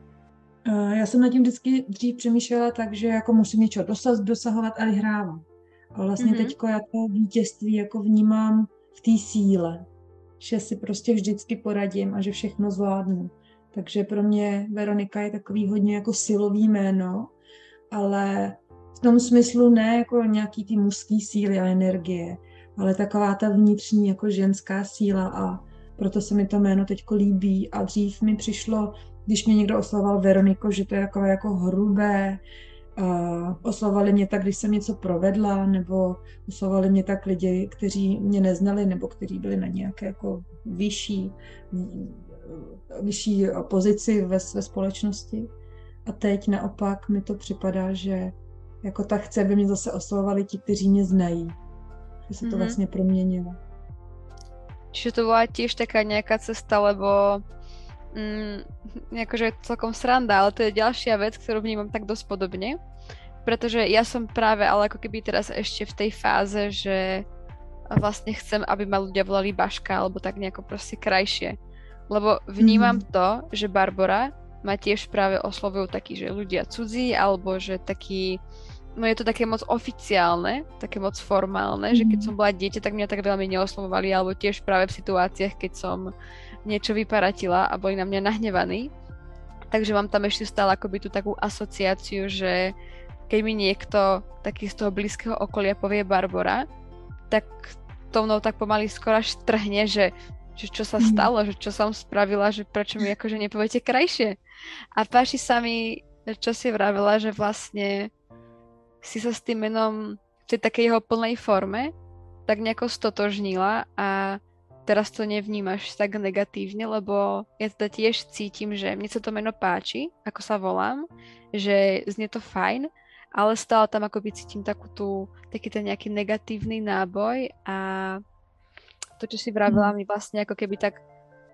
já jsem nad tím vždycky dřív přemýšlela tak, že jako musím něčeho dosaz, dosahovat a vyhrávat. A vlastně mm-hmm. teďko jako vítězství jako vnímám v té síle, že si prostě vždycky poradím a že všechno zvládnu. Takže pro mě Veronika je takový hodně jako silový jméno, ale v tom smyslu ne jako nějaký ty mužský síly a energie, ale taková ta vnitřní jako ženská síla a proto se mi to jméno teďko líbí a dřív mi přišlo, když mě někdo oslovoval Veroniko, že to je takové jako hrubé, a oslovovali mě tak, když jsem něco provedla, nebo oslovovali mě tak lidi, kteří mě neznali, nebo kteří byli na nějaké jako vyšší, vyšší pozici ve své společnosti. A teď naopak mi to připadá, že jako tak chce, aby mě zase oslovovali ti, kteří mě znají. Že se to mm-hmm. vlastně proměnilo. Čiže to byla tiež taká nějaká cesta, lebo mm, akože celkom sranda, ale to je ďalšia vec, ktorú vnímam tak dosť podobne. Pretože ja som práve, ale ako keby teraz ešte v tej fáze, že vlastne chcem, aby ma ľudia volali Baška, alebo tak nejako proste krajšie. Lebo vnímam mm. to, že Barbara ma tiež práve oslovujú takí, že ľudia cudzí, alebo že taký, no je to také moc oficiálne, také moc formálne, mm. že keď mhm. som bola dieťa, tak mňa tak veľmi neoslovovali, alebo tiež práve v situáciách, keď som niečo vyparatila a boli na mňa nahnevaní. Takže mám tam ešte stále akoby tú takú asociáciu, že keď mi niekto taký z toho blízkeho okolia povie Barbara, tak to mnou tak pomaly skoro až trhne, že, že čo sa mhm. stalo, že čo som spravila, že prečo mi akože nepoviete krajšie. A páči sa mi, čo si vravila, že vlastne si sa s tým menom v tej takej jeho plnej forme tak nejako stotožnila a teraz to nevnímaš tak negatívne, lebo ja teda tiež cítim, že mne sa to meno páči, ako sa volám, že znie to fajn, ale stále tam akoby cítim takú tú, taký ten nejaký negatívny náboj a to, čo si vravila, mm. mi vlastne ako keby tak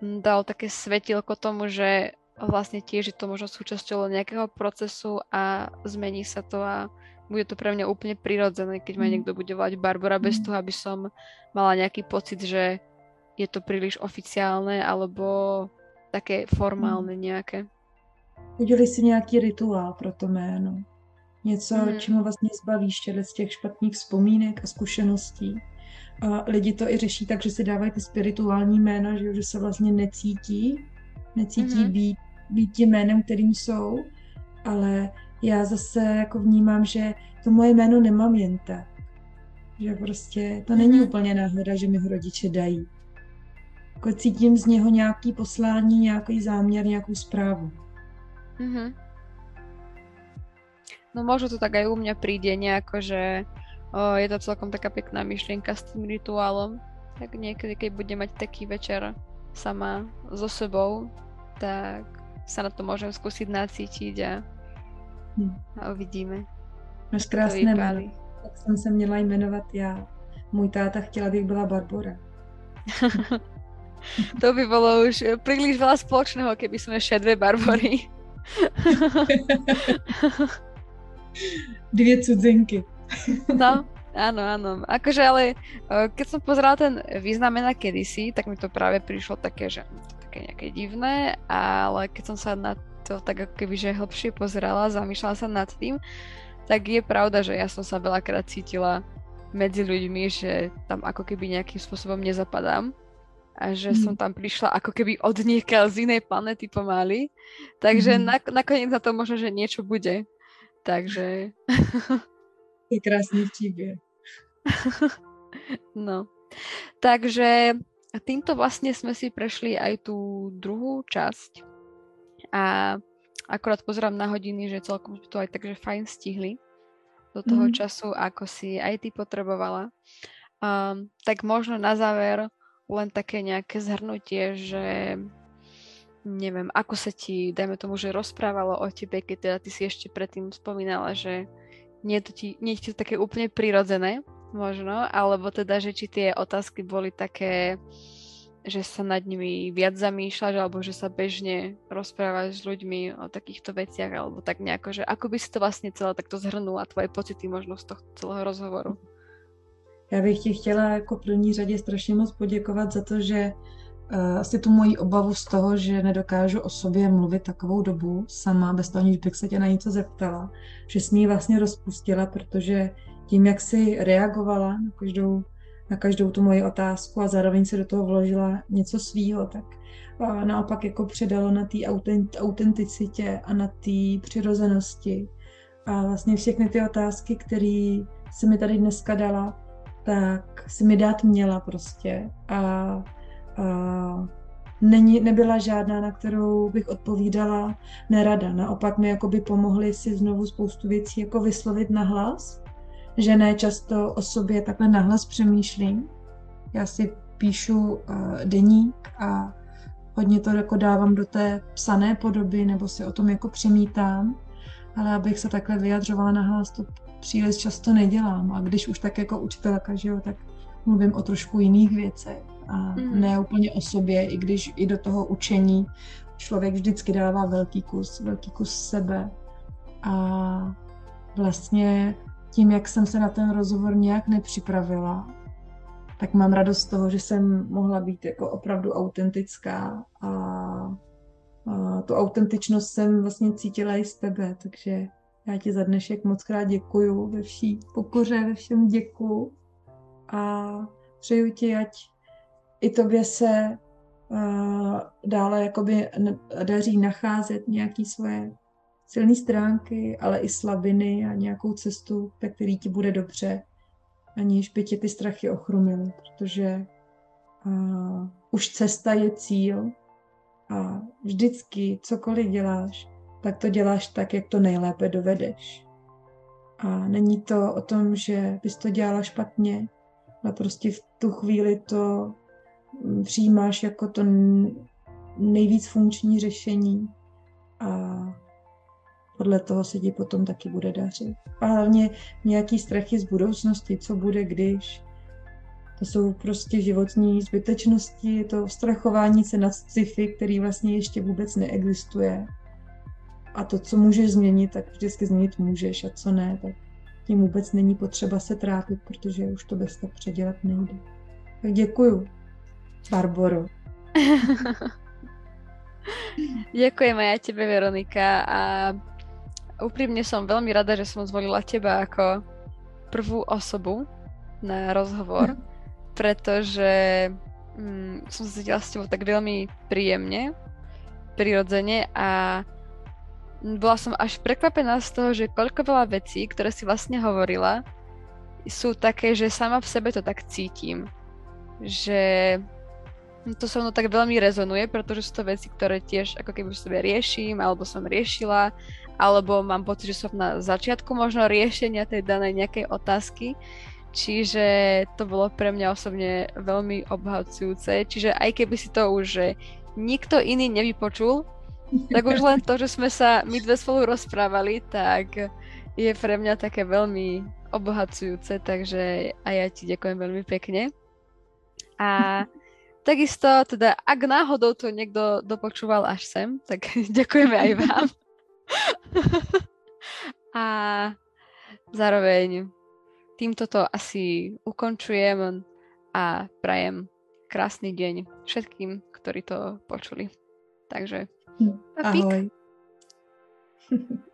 dal také svetilko tomu, že vlastne tiež je to možno súčasťou nejakého procesu a zmení sa to a bude to pre mňa úplne prirodzené, keď ma mm. niekto bude volať Barbara bez mm. toho, aby som mala nejaký pocit, že je to príliš oficiálne alebo také formálne nejaké. Udělej si nějaký rituál pro to jméno. Něco, mm. čemu vlastně zbavíš z těch špatných vzpomínek a zkušeností. A lidi to i řeší tak, že si dávají ty spirituální jména, že, že se vlastně necítí, necítí mm-hmm. být, být tím jménem, kterým jsou, ale já zase jako vnímám, že to moje jméno nemám jen tak. Že prostě to není mm-hmm. úplně náhoda, že mi ho rodiče dají. Jako cítím z něho nějaký poslání, nějaký záměr, nějakou zprávu. Mm-hmm. No možno to tak aj u mňa príde nejako, že o, je to celkom taká pekná myšlienka s tým rituálom. Tak niekedy, keď budem mať taký večer sama so sebou, tak sa na to môžem skúsiť nacítiť a, hm. a uvidíme. Máš krásné jméno. Tak jsem se měla jmenovat já. Můj táta chtěla, abych byla Barbora. to by bolo už príliš veľa spoločného, keby sme ešte dve Barbory. Dvě cudzinky. no, áno, áno. Akože ale e, keď som pozerala ten význam mena kedysi, tak mi to práve prišlo také, že také nejaké divné, ale keď som sa na to tak ako keby, že hlbšie pozerala, zamýšľala sa nad tým, tak je pravda, že ja som sa veľakrát cítila medzi ľuďmi, že tam ako keby nejakým spôsobom nezapadám a že mm. som tam prišla ako keby od niekiaľ z inej planety pomaly. Takže mm. nak- nakoniec na to možno, že niečo bude. Takže... Je krásny vtip, No. Takže týmto vlastne sme si prešli aj tú druhú časť a akorát pozerám na hodiny, že celkom to aj takže fajn stihli do toho mm. času, ako si aj ty potrebovala. Um, tak možno na záver len také nejaké zhrnutie, že neviem, ako sa ti, dajme tomu, že rozprávalo o tebe, keď teda ty si ešte predtým spomínala, že nie je to, ti, nie je to také úplne prirodzené, možno, alebo teda, že či tie otázky boli také, že sa nad nimi viac zamýšľaš, alebo že sa bežne rozprávaš s ľuďmi o takýchto veciach, alebo tak nejako, že ako by si to vlastne celé takto zhrnula, tvoje pocity možno z toho celého rozhovoru. Já bych ti chtěla jako první řadě strašně moc poděkovat za to, že uh, asi tu moji obavu z toho, že nedokážu o sobě mluvit takovou dobu sama, bez toho, aniž bych se tě na něco zeptala, že jsi mě vlastně rozpustila, protože tím, jak jsi reagovala na každou, na každou tu moji otázku a zároveň se do toho vložila něco svýho, tak naopak jako předalo na té autent, autenticitě a na té přirozenosti. A vlastně všechny ty otázky, které se mi tady dneska dala, tak si mi dát měla prostě. A, a není, nebyla žádná, na kterou bych odpovídala nerada. Naopak mi jakoby pomohly si znovu spoustu věcí jako vyslovit nahlas, že ne často o sobě takhle nahlas přemýšlím. Já si píšu uh, deník a hodně to jako dávám do té psané podoby nebo si o tom jako přemítám, ale abych se takhle vyjadřovala nahlas, to příliš často nedělám. A když už tak jako učitelka, že jo, tak mluvím o trošku jiných věcech a mm. ne úplně o sobě, i když i do toho učení člověk vždycky dává velký kus, velký kus sebe. A vlastně tím, jak jsem se na ten rozhovor nějak nepřipravila, tak mám radost z toho, že jsem mohla být jako opravdu autentická a, a tu autentičnost jsem vlastně cítila i z tebe, takže já ti za dnešek moc krát děkuju ve vší pokoře, ve všem děkuju a přeju ti, ať i tobě se uh, dále jakoby daří nacházet nějaké svoje silné stránky, ale i slabiny a nějakou cestu, ve který ti bude dobře, aniž by tě ty strachy ochromily, protože uh, už cesta je cíl a vždycky cokoliv děláš, tak to děláš tak, jak to nejlépe dovedeš. A není to o tom, že bys to dělala špatně, ale prostě v tu chvíli to přijímáš jako to nejvíc funkční řešení a podle toho se ti potom taky bude dařit. A hlavně nějaký strachy z budoucnosti, co bude, když. To jsou prostě životní zbytečnosti, to strachování se nad sci-fi, který vlastně ještě vůbec neexistuje. A to, co můžeš změnit, tak vždycky změnit můžeš a co ne, tak tím vůbec není potřeba se trápit, protože už to bez tak předělat nejde. Tak děkuju, Barboro. Ďakujem aj tebe, Veronika. A úprimne som veľmi rada, že som zvolila teba ako prvú osobu na rozhovor, pretože mm, som sa cítila s tebou tak veľmi príjemne, prirodzene a bola som až prekvapená z toho, že koľko veľa vecí, ktoré si vlastne hovorila, sú také, že sama v sebe to tak cítim. Že to so mnou tak veľmi rezonuje, pretože sú to veci, ktoré tiež ako keby v sebe riešim, alebo som riešila, alebo mám pocit, že som na začiatku možno riešenia tej danej nejakej otázky. Čiže to bolo pre mňa osobne veľmi obhacujúce. Čiže aj keby si to už že nikto iný nevypočul, tak už len to, že sme sa my dve spolu rozprávali, tak je pre mňa také veľmi obohacujúce, takže aj ja ti ďakujem veľmi pekne. A takisto, teda ak náhodou to niekto dopočúval až sem, tak ďakujeme aj vám. A zároveň týmto to asi ukončujem a prajem krásny deň všetkým, ktorí to počuli. Takže Ahoj.